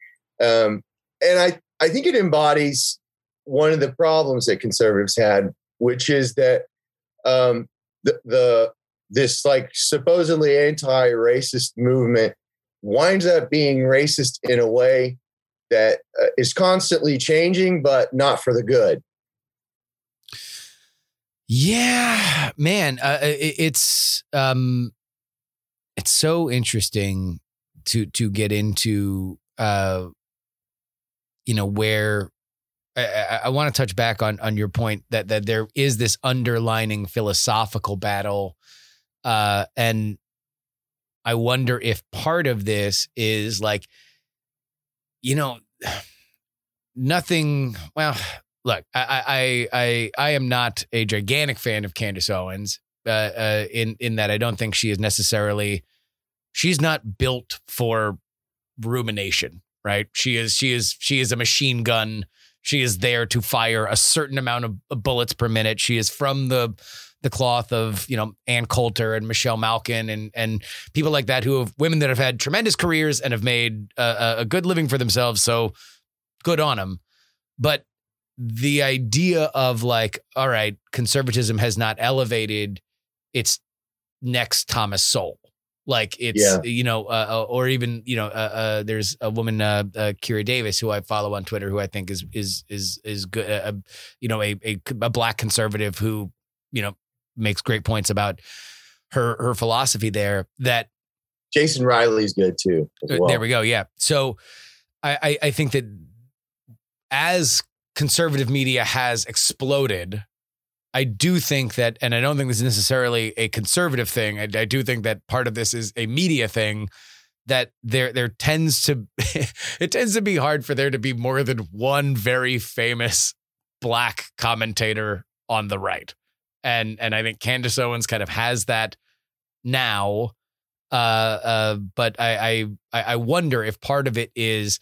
um, and I I think it embodies one of the problems that conservatives had, which is that um, the the this like supposedly anti-racist movement winds up being racist in a way that uh, is constantly changing, but not for the good. Yeah, man, uh, it, it's um, it's so interesting to to get into uh, you know where I, I, want to touch back on on your point that that there is this underlining philosophical battle, uh, and I wonder if part of this is like, you know, <sighs> nothing. Well, <sighs> look, I I I I am not a gigantic fan of Candace Owens. Uh, uh, in in that I don't think she is necessarily she's not built for rumination, right? She is she is she is a machine gun. She is there to fire a certain amount of of bullets per minute. She is from the the cloth of you know Ann Coulter and Michelle Malkin and and people like that who have women that have had tremendous careers and have made a, a- good living for themselves. So good on them. But the idea of like, all right, conservatism has not elevated its next Thomas Sowell, Like it's Yeah. you know, uh, uh, or even you know, uh, uh, there's a woman, uh, uh, Kira Davis, who I follow on Twitter, who I think is is is is good. Uh, you know, a, a a black conservative who you know makes great points about her her philosophy there. That Jason Riley's good too. uh, well. There we go. Yeah. So I, I, I think that as conservative media has exploded, I do think that, and I don't think this is necessarily a conservative thing. I, I do think that part of this is a media thing. That there, there tends to, <laughs> it tends to be hard for there to be more than one very famous black commentator on the right, and and I think Candace Owens kind of has that now. Uh, uh, but I, I I wonder if part of it is,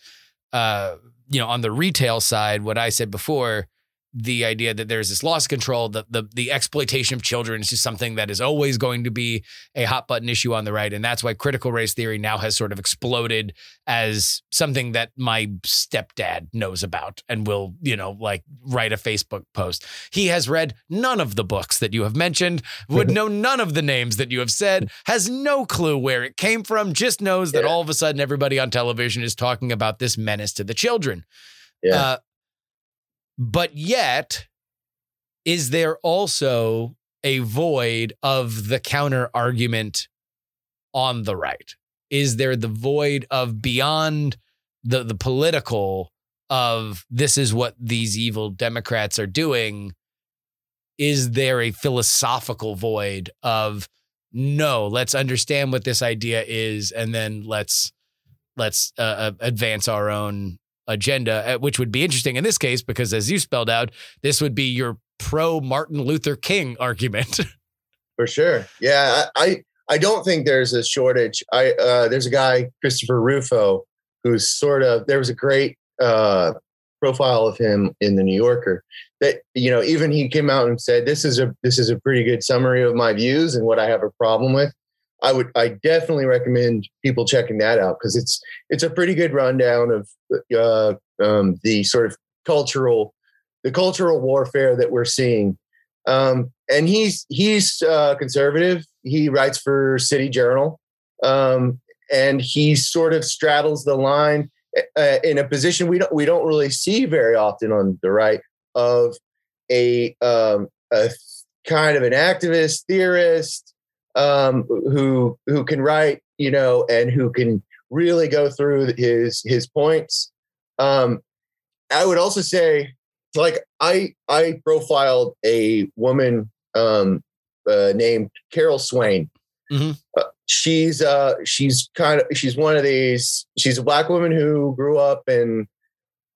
uh, you know, on the retail side, what I said before, the idea that there's this loss of control, the the the exploitation of children is just something that is always going to be a hot button issue on the right, and that's why critical race theory now has sort of exploded as something that my stepdad knows about and will, you know, like write a Facebook post. He has read none of the books that you have mentioned, would <laughs> know none of the names that you have said, has no clue where it came from, just knows that all of a sudden everybody on television is talking about this menace to the children. Yeah. Uh, but yet, is there also a void of the counter argument on the right? Is there the void of beyond the the political of this is what these evil Democrats are doing? Is there a philosophical void of no, let's understand what this idea is and then let's let's uh, uh, advance our own agenda, uh, which would be interesting in this case because, as you spelled out, this would be your pro Martin Luther King argument. <laughs> For sure. Yeah, I, I I don't think there's a shortage. I uh, there's a guy Christopher Rufo who's sort of there was a great uh, profile of him in the New Yorker that you know even he came out and said this is a this is a pretty good summary of my views and what I have a problem with. I would I definitely recommend people checking that out because it's it's a pretty good rundown of uh, um, the sort of cultural the cultural warfare that we're seeing um, and he's he's uh, conservative. He writes for City Journal, um, and he sort of straddles the line uh, in a position we don't we don't really see very often on the right of a um, a kind of an activist theorist um, who who can write, you know, and who can really go through his his points. Um, I would also say like I I profiled a woman um, uh, named Carol Swain. Mhm. Uh, she's uh she's kind of she's one of these she's a black woman who grew up in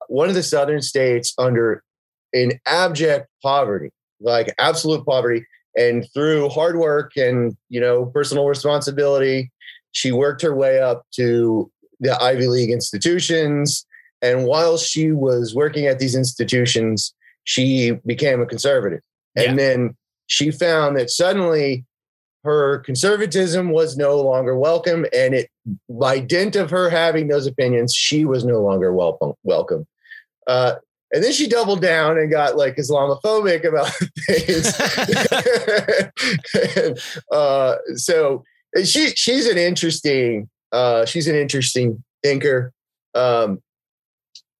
one of the southern states under in abject poverty, like absolute poverty, and through hard work and you know personal responsibility, she worked her way up to the Ivy League institutions and while she was working at these institutions, she became a conservative. And then she found that suddenly her conservatism was no longer welcome. And it, by dint of her having those opinions, she was no longer welcome. welcome. Uh, and then she doubled down and got like Islamophobic about things. <laughs> And, <laughs> uh, so she she's an interesting uh, she's an interesting thinker. Um,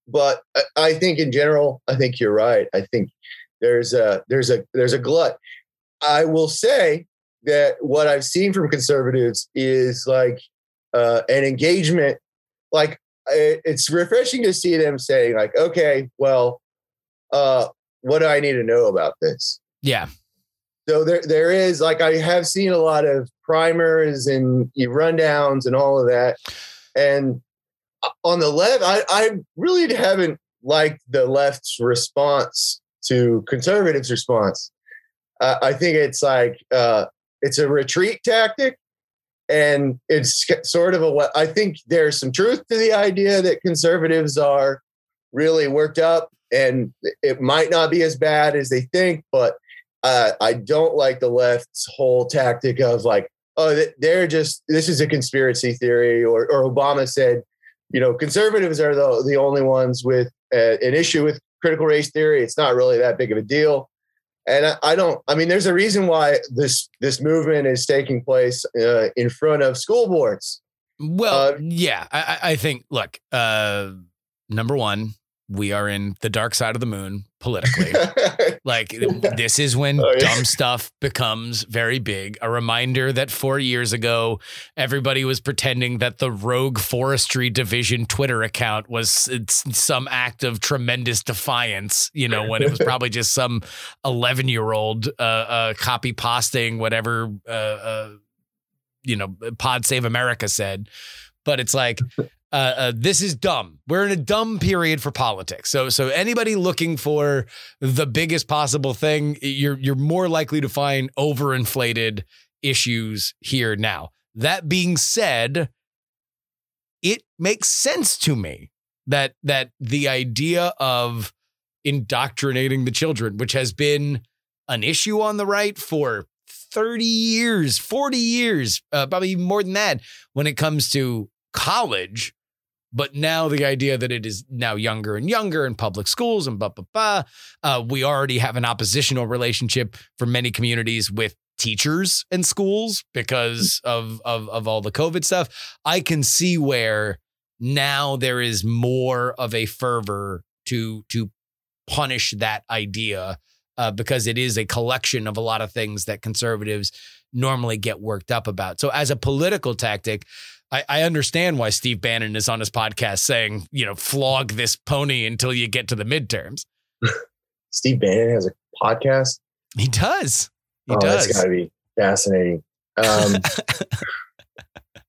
but I, I think in general, I think you're right. I think there's a there's a there's a glut. I will say that what I've seen from conservatives is like uh, an engagement. Like it's refreshing to see them saying like, okay, well, uh, what do I need to know about this? yeah. So there, there is like I have seen a lot of primers and rundowns and all of that. And uh, on the left, I, I really haven't liked the left's response to conservatives' response. Uh, I think it's like uh, it's a retreat tactic, and it's sort of a. what I think there's some truth to the idea that conservatives are really worked up, and it might not be as bad as they think, but uh, I don't like the left's whole tactic of like, oh, they're just this is a conspiracy theory, or or Obama said, you know, conservatives are the the only ones with uh, an issue with critical race theory. It's not really that big of a deal. And I, I don't. I mean, there's a reason why this this movement is taking place uh, in front of school boards. Well, Uh, yeah, I, I I think. Look, uh, number one, we are in the dark side of the moon politically. <laughs> Like <laughs> this is when Oh, yeah. dumb stuff becomes very big. A reminder that four years ago, everybody was pretending that the Rogue Forestry Division Twitter account was it's some act of tremendous defiance. You know, when it was <laughs> probably just some eleven-year-old uh, uh, copy pasting whatever uh, uh, you know Pod Save America said. But it's like uh, uh, this is dumb. We're in a dumb period for politics. So so anybody looking for the biggest possible thing, you're you're more likely to find overinflated issues here now. That being said, it makes sense to me that that the idea of indoctrinating the children, which has been an issue on the right for 30 years, 40 years, uh, probably even more than that when it comes to college. But now the idea that it is now younger and younger in public schools and blah, blah, blah. Uh, we already have an oppositional relationship for many communities with teachers and schools because of, of, of all the COVID stuff. I can see where now there is more of a fervor to to punish that idea uh, because it is a collection of a lot of things that conservatives normally get worked up about. So, as a political tactic, I, I understand why Steve Bannon is on his podcast saying, you know, flog this pony until you get to the midterms. <laughs> Steve Bannon has a podcast. He does. He oh, does. that's got to be fascinating. Um, <laughs>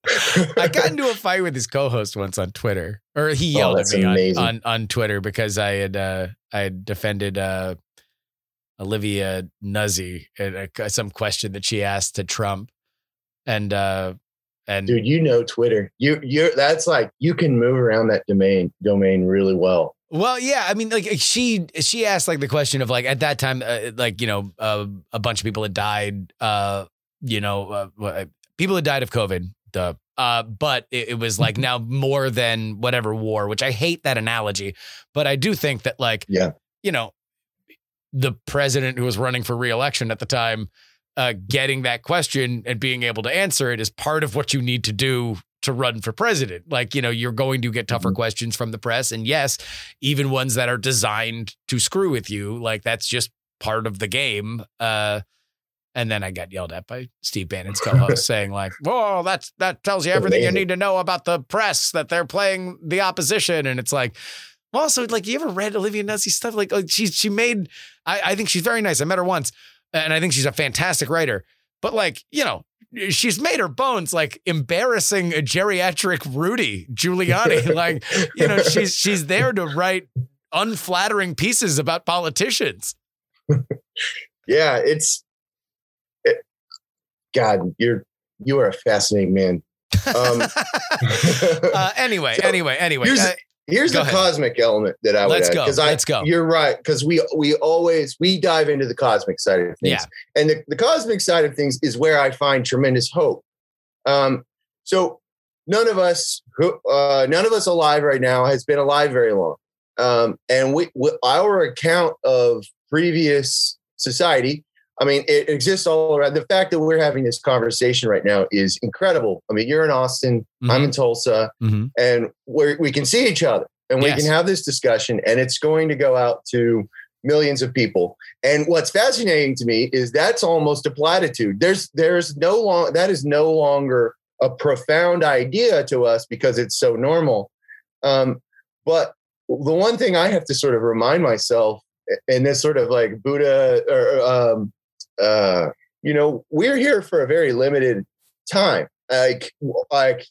<laughs> I got into a fight with his co-host once on Twitter, or he Oh, yelled at me on, on on Twitter because I had uh, I had defended uh, Olivia Nuzzi and uh, some question that she asked to Trump, and uh, and dude, you know Twitter. You you that's like you can move around that domain domain really well. Well, yeah, I mean, like she she asked like the question of like at that time, uh, like you know, uh, a bunch of people had died. Uh, you know, uh, people had died of COVID. Duh. Uh, but it, it was like now more than whatever war, which I hate that analogy, but I do think that like Yeah. you know, the president who was running for reelection at the time, uh, getting that question and being able to answer it is part of what you need to do to run for president. Like, you know, you're going to get tougher questions from the press. And yes, even ones that are designed to screw with you, like that's just part of the game. Uh, and then I got yelled at by Steve Bannon's co-host <laughs> saying like, "Whoa, that's that tells you everything you need to know about the press that they're playing the opposition." And it's like, well, also like, you ever read Olivia Nuzzi's stuff? Like, like she she made. I, I think she's very nice. I met her once, and I think she's a fantastic writer. But like, you know, she's made her bones like embarrassing a geriatric Rudy Giuliani. <laughs> like, you know, she's she's there to write unflattering pieces about politicians. Yeah, it's it, God, you're you are a fascinating man. Um, <laughs> uh, anyway, <laughs> So, anyway, anyway. uh, Here's Go the ahead. cosmic element that I would Let's add, go. I, Let's go. You're right because we we always we dive into the cosmic side of things, Yeah. and the, the cosmic side of things is where I find tremendous hope. Um, so none of us who uh, none of us alive right now has been alive very long, um, and we, we our account of previous society. I mean, it exists all around. The fact that we're having this conversation right now is incredible. I mean, you're in Austin, I'm Mhm. in Tulsa Mhm. and we we can see each other and we Yes. can have this discussion and it's going to go out to millions of people and what's fascinating to me is that's almost a platitude there's there's no long that is no longer a profound idea to us because it's so normal um, but the one thing i have to sort of remind myself in this sort of like buddha or um, uh, you know we're here for a very limited time like like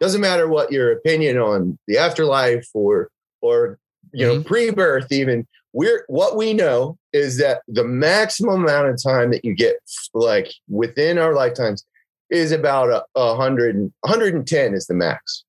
doesn't matter what your opinion on the afterlife or or you know pre-birth even we're what we know is that the maximum amount of time that you get like within our lifetimes is about a, a hundred and 110 is the max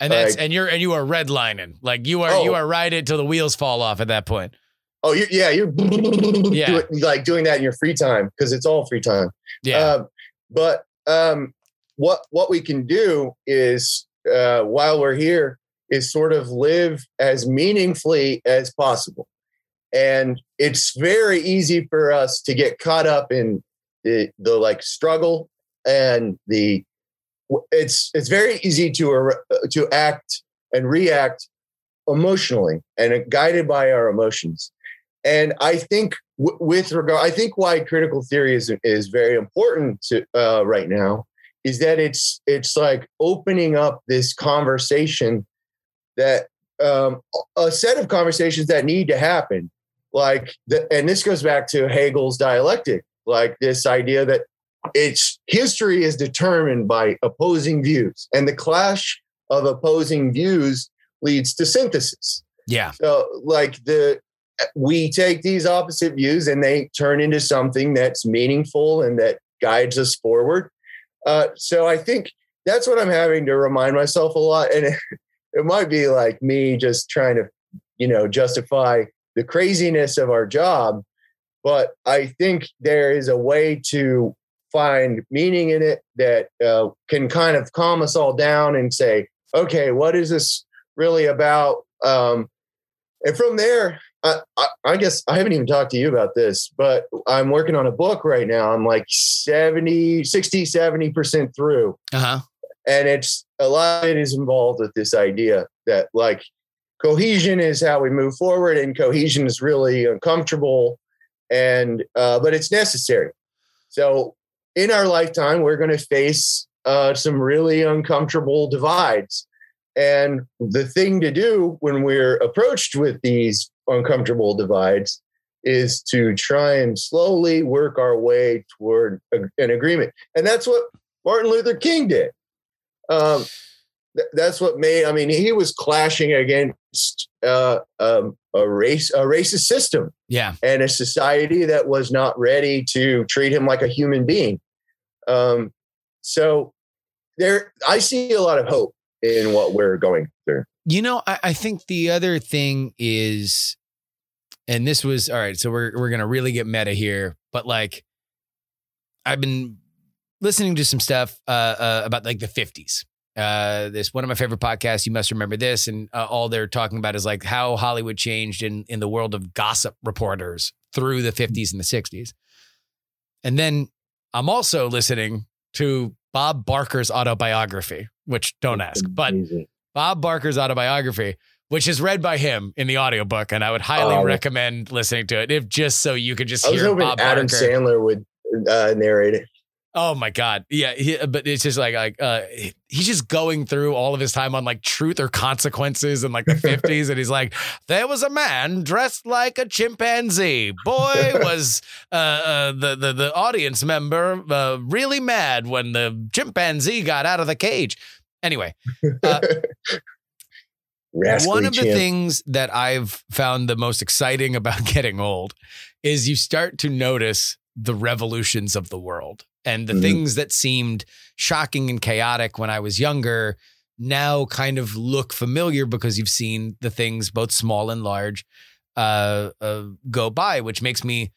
And that's Like- and you're and you are redlining. Like you are you Oh. are riding till the wheels fall off at that point. Oh you, yeah you're <laughs> Yeah. doing, like doing that in your free time because it's all free time Yeah. Um, but um, what what we can do is uh, while we're here is sort of live as meaningfully as possible. and it's very easy for us to get caught up in the, the like struggle and the it's it's very easy to to act and react emotionally and guided by our emotions and i think w- with regard i think why critical theory is is very important to uh, right now is that it's it's like opening up this conversation that um, a set of conversations that need to happen like the, and this goes back to hegel's dialectic like this idea that it's history is determined by opposing views and the clash of opposing views leads to synthesis Yeah. so like the we take these opposite views and they turn into something that's meaningful and that guides us forward. Uh, so i think that's what i'm having to remind myself a lot. And it, <laughs> it might be like me just trying to you know justify the craziness of our job but i think there is a way to find meaning in it that uh, can kind of calm us all down and say okay what is this really about? Um, and from there I, I, guess i haven't even talked to you about this but i'm working on a book right now. I'm like 70 60 70% through. Uh huh. and it's a lot of it is involved with this idea that like cohesion is how we move forward and cohesion is really uncomfortable and uh, but it's necessary. So in our lifetime we're going to face uh, some really uncomfortable divides. And the thing to do when we're approached with these uncomfortable divides is to try and slowly work our way toward a, an agreement and that's what martin luther king did um, th- that's what made. I mean, he was clashing against uh, um, a race, a racist system, Yeah. and a society that was not ready to treat him like a human being. Um, so there, I see a lot of hope in what we're going through. You know, I, I think the other thing is, and this was all right. So we're we're gonna really get meta here, but like, I've been listening to some stuff uh, uh, about like the fifties. Uh, this one of my favorite podcasts. You must remember this, and uh, all they're talking about is like how Hollywood changed in in the world of gossip reporters through the fifties and the sixties. And then I'm also listening to Bob Barker's autobiography, which don't ask, but Amazing. Bob Barker's autobiography, which is read by him in the audiobook, and I would highly Oh. recommend listening to it, if just so you could just I was hear hoping Bob Adam Barker. Sandler would uh, narrate it. Oh my god, yeah, he, but it's just like like uh, he's just going through all of his time on like truth or consequences in like the <laughs> fifties, and he's like, there was a man dressed like a chimpanzee. Boy, was uh, uh, the the the audience member uh, really mad when the chimpanzee got out of the cage. Anyway, <laughs> Uh, One of the things that I've found the most exciting <laughs> about getting old is you start to notice the revolutions of the world and the Mhm. things that seemed shocking and chaotic when I was younger now kind of look familiar because you've seen the things both small and large uh, uh, go by, which makes me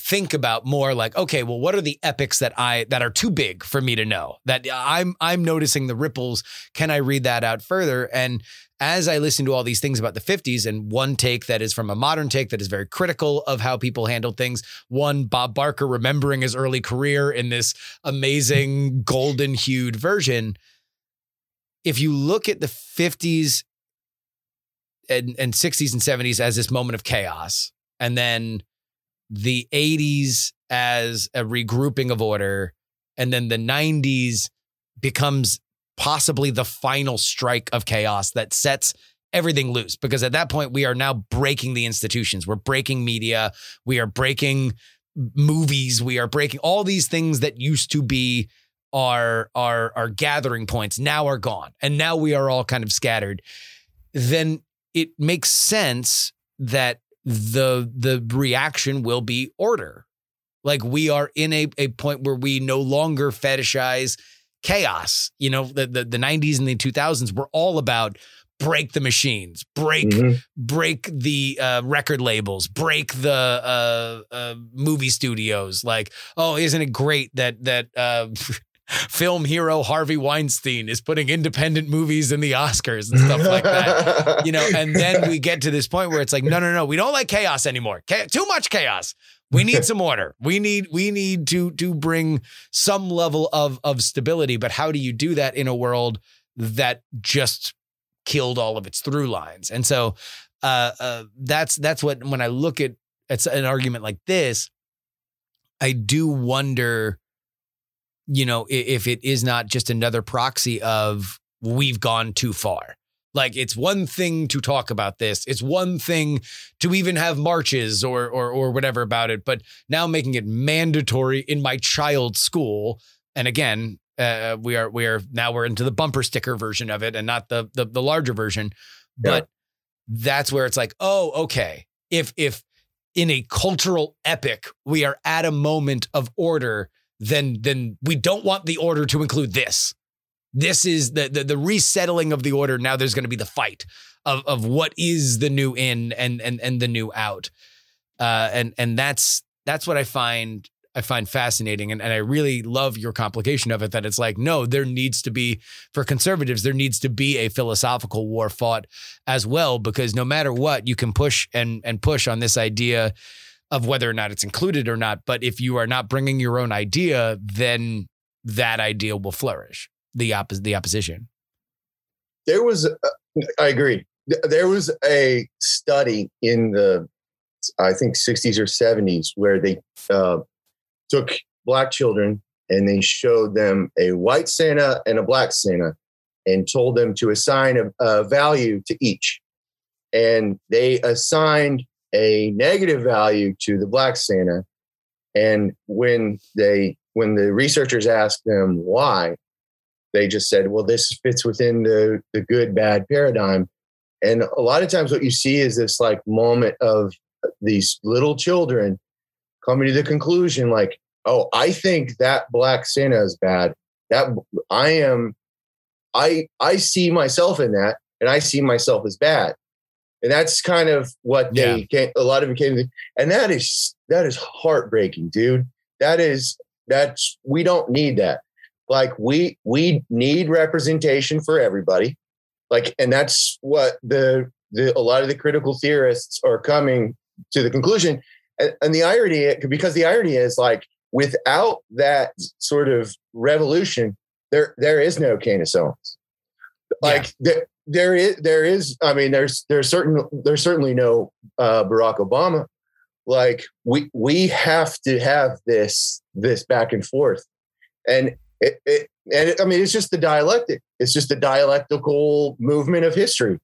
think about more like okay well what are the epics that i that are too big for me to know that i'm i'm noticing the ripples can i read that out further and as I listen to all these things about the 50s, and one take that is from a modern take that is very critical of how people handled things, one, Bob Barker remembering his early career in this amazing golden hued version. If you look at the 50s and, and 60s and 70s as this moment of chaos, and then the 80s as a regrouping of order, and then the 90s becomes possibly the final strike of chaos that sets everything loose because at that point we are now breaking the institutions. We're breaking media. We are breaking movies. We are breaking all these things that used to be our our our gathering points now are gone and now we are all kind of scattered. Then it makes sense that the the reaction will be order like we are in a, a point where we no longer fetishize chaos. You know, the, the the 90s and the 2000s were all about break the machines, break Mhm. break the uh, record labels, break the uh, uh, movie studios. Like, oh, isn't it great that that uh, <laughs> film hero Harvey Weinstein is putting independent movies in the Oscars and stuff like that. <laughs> You know, and then we get to this point where it's like, no, no, no, we don't like chaos anymore. Cha- too much chaos. We need some order. We need we need to to bring some level of of stability. But how do you do that in a world that just killed all of its through lines? And so uh, uh, that's that's what when I look at it's an argument like this, I do wonder, you know, if it is not just another proxy of we've gone too far. Like it's one thing to talk about this. It's one thing to even have marches or or or whatever about it, but now making it mandatory in my child's school. And again, uh, we are we are now we're into the bumper sticker version of it and not the the, the larger version. But that's where it's like, oh, okay. If if in a cultural epic we are at a moment of order, then then we don't want the order to include this. This is the the, the resettling of the order. Now there's going to be the fight of of what is the new in and and and the new out. Uh, and and that's that's what I find I find fascinating, and and I really love your complication of it. That it's like no, there needs to be for conservatives, there needs to be a philosophical war fought as well, because no matter what, you can push and and push on this idea of whether or not it's included or not. But if you are not bringing your own idea, then that idea will flourish. The oppos- the opposition. there was a- i agree there was a study in the i think 60s or 70s where they uh, took black children and they showed them a white santa and a black santa and told them to assign a, a value to each and they assigned a negative value to the black santa and when they when the researchers asked them why they just said, well, this fits within the, the good bad paradigm. And a lot of times, what you see is this like moment of these little children coming to the conclusion, like, oh, I think that black Santa is bad. That I am, I I see myself in that, and I see myself as bad. And that's kind of what they came, a lot of it came to, and that is that is heartbreaking, dude. That is that's we don't need that. Like we we need representation for everybody. Like and that's what the the a lot of the critical theorists are coming to the conclusion. And, and the irony because the irony is like without that sort of revolution there there is no Candace Owens like there there is there is i mean there's there's certain there's certainly no uh barack obama. Like we we have to have this this back and forth. And it, it and it, i mean it's just the dialectic. It's just the dialectical movement of history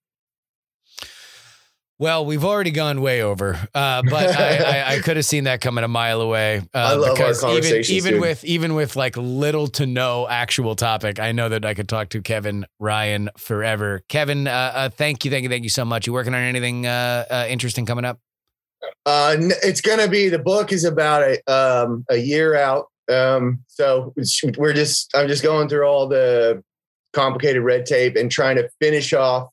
Well, we've already gone way over, uh, but I, I, I <laughs> could have seen that coming a mile away. Uh, I love our because even conversations, even dude. with even with like little to no actual topic, I know that I could talk to Kevin Ryan forever. Kevin, uh, uh, thank you, thank you, thank you so much. You working on anything uh, uh, interesting coming up? uh it's gonna be the book is about a um a year out um so we're just i'm just going through all the complicated red tape and trying to finish off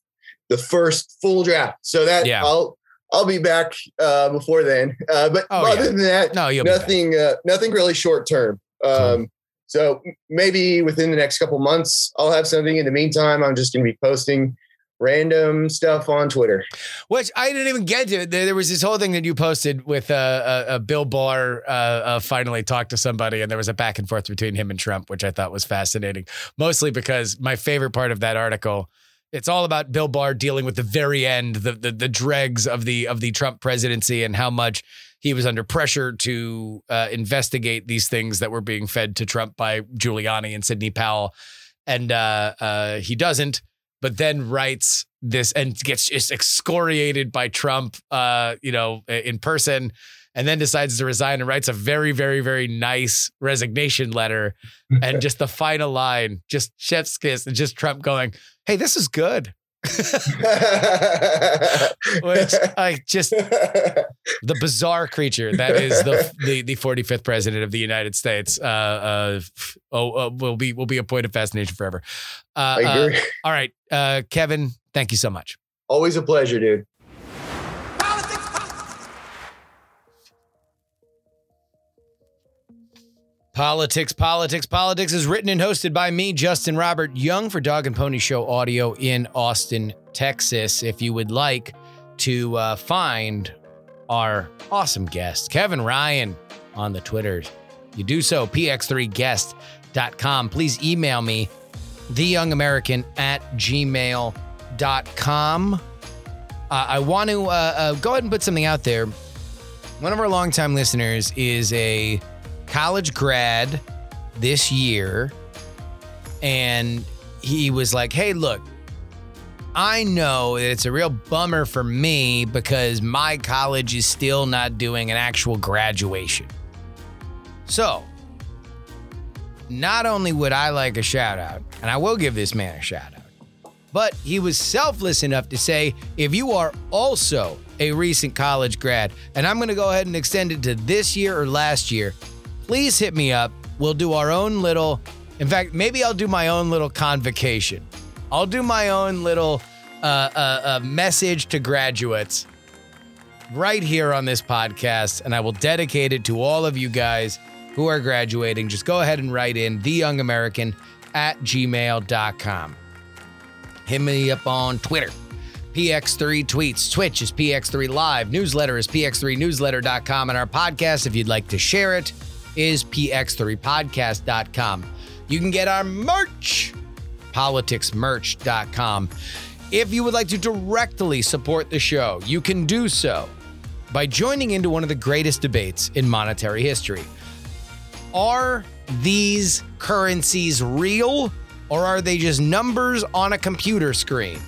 the first full draft so that Yeah. i'll i'll be back uh before then uh but Oh, other yeah. than that No, you'll be back. nothing uh, nothing really short term um so maybe within the next couple months i'll have something in the meantime i'm just going to be posting random stuff on twitter Which I didn't even get to. There, there was this whole thing that you posted with uh, uh, Bill Barr uh, uh, finally talked to somebody, and there was a back and forth between him and Trump, which I thought was fascinating. Mostly because my favorite part of that article, it's all about Bill Barr dealing with the very end, the the, the dregs of the of the Trump presidency, and how much he was under pressure to uh, investigate these things that were being fed to Trump by Giuliani and Sidney Powell, and uh, uh, he doesn't but then writes this and gets just excoriated by Trump, uh, you know, in person, and then decides to resign and writes a very, very, very nice resignation letter. and <laughs> just the final line, just chef's kiss, and just Trump going, "Hey, this is good." <laughs> Which I just the bizarre creature that is the <laughs> the the 45th president of the United States. Uh, uh, oh, uh, will be will be a point of fascination forever. Uh, I uh, agree. all right, uh, Kevin, thank you so much. Always a pleasure, dude. Politics, Politics, Politics is written and hosted by me, Justin Robert Young, for Dog and Pony Show Audio in Austin, Texas. If you would like to uh, find our awesome guest, Kevin Ryan, on the Twitters, you do so, px3guest.com. Please email me, theyoungamerican at gmail.com. Uh, I want to uh, uh, go ahead and put something out there. One of our longtime listeners is a college grad this year, and he was like, Hey, look, I know that it's a real bummer for me because my college is still not doing an actual graduation. So, not only would I like a shout out, and I will give this man a shout out, but he was selfless enough to say, if you are also a recent college grad, and I'm going to go ahead and extend it to this year or last year, please hit me up. We'll do our own little, in fact, maybe I'll do my own little convocation. I'll do my own little uh, uh, uh, message to graduates right here on this podcast, and I will dedicate it to all of you guys who are graduating. Just go ahead and write in theyoungamerican at gmail.com. Hit me up on Twitter. PX3 tweets. Twitch is PX3 Live. Newsletter is PX3newsletter.com. And our podcast, if you'd like to share it, is PX3podcast.com. You can get our merch, politicsmerch.com. If you would like to directly support the show, you can do so by joining into one of the greatest debates in monetary history. Are these currencies real or are they just numbers on a computer screen?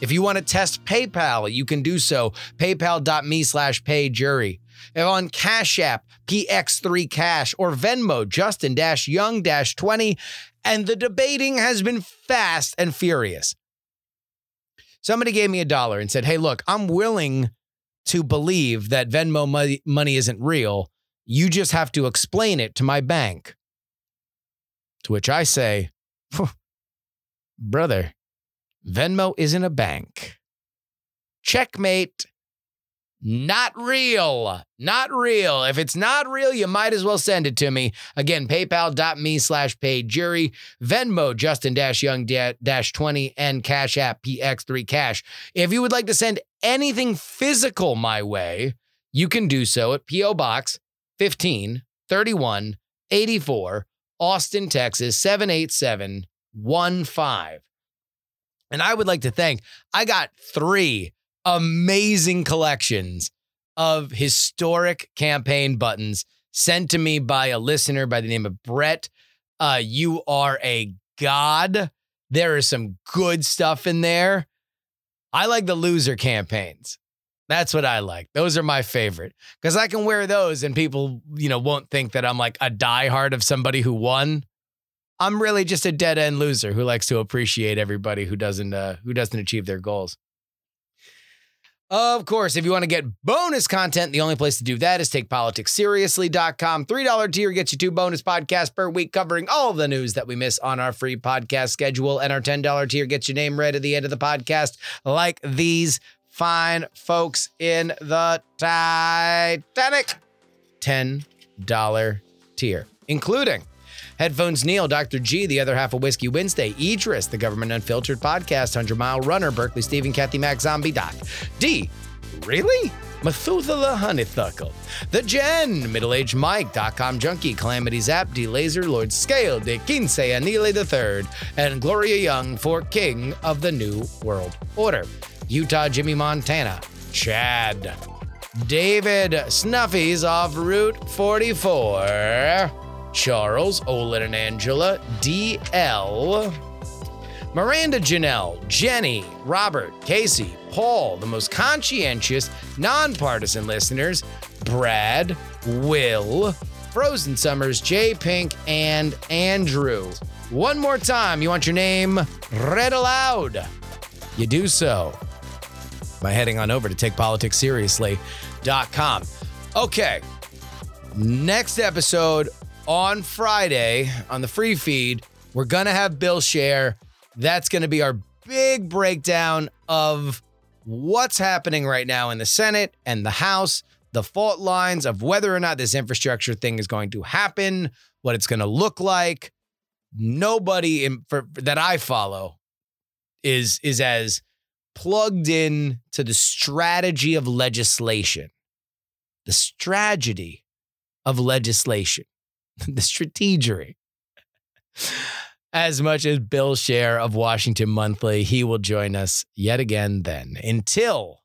If you want to test PayPal, you can do so. PayPal.me slash pay On Cash App, PX3 Cash, or Venmo, Justin Young 20. And the debating has been fast and furious. Somebody gave me a dollar and said, Hey, look, I'm willing to believe that Venmo money, money isn't real. You just have to explain it to my bank. To which I say, Brother, Venmo isn't a bank. Checkmate. Not real. Not real. If it's not real, you might as well send it to me. Again, paypal.me slash paid jury, Venmo, Justin dash Young dash 20, and Cash App PX3 Cash. If you would like to send anything physical my way, you can do so at P.O. Box 15 31 84, Austin, Texas 78715. And I would like to thank, I got three amazing collections of historic campaign buttons sent to me by a listener by the name of Brett. Uh, you are a god. There is some good stuff in there. I like the loser campaigns. That's what I like. Those are my favorite because I can wear those and people, you know, won't think that I'm like a diehard of somebody who won. I'm really just a dead end loser who likes to appreciate everybody who doesn't uh, who doesn't achieve their goals. Of course, if you want to get bonus content, the only place to do that is takepoliticsseriously.com. $3 tier gets you two bonus podcasts per week covering all of the news that we miss on our free podcast schedule. And our $10 tier gets your name read at the end of the podcast, like these fine folks in the Titanic. $10 tier, including Headphones Neil, Dr. G, the other half of Whiskey Wednesday, Idris, the Government Unfiltered Podcast, 100 Mile Runner, Berkeley Stephen, Kathy Mac, Zombie Doc. D, really? Methuselah Honeythuckle. The Gen, Middle Aged Mike.com Junkie, Calamity Zap, D Laser, Lord Scale, De Quince, Anile III, and Gloria Young for King of the New World Order. Utah Jimmy Montana, Chad. David Snuffies off Route 44. Charles, Olin and Angela, DL, Miranda Janelle, Jenny, Robert, Casey, Paul, the most conscientious, nonpartisan listeners, Brad, Will, Frozen Summers, J Pink, and Andrew. One more time, you want your name read aloud? You do so by heading on over to takepoliticsseriously.com. Okay, next episode on Friday on the free feed, we're going to have Bill Scher. That's going to be our big breakdown of what's happening right now in the Senate and the House, the fault lines of whether or not this infrastructure thing is going to happen, what it's going to look like. Nobody in, for, that I follow is is as plugged in to the strategy of legislation, the strategy of legislation, <laughs> the strategery. As much as Bill Scher of Washington Monthly, he will join us yet again then. Until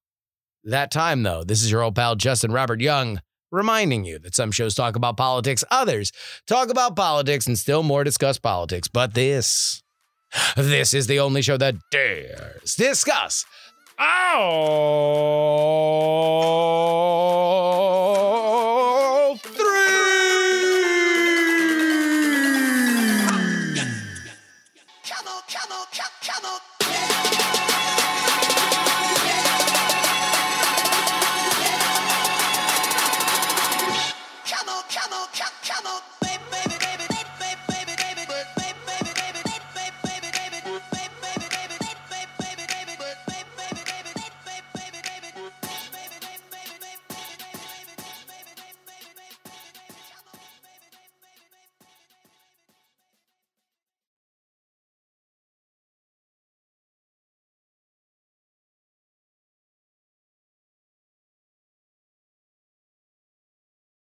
that time, though, this is your old pal Justin Robert Young reminding you that some shows talk about politics, others talk about politics, and still more discuss politics. But this, this is the only show that dares discuss all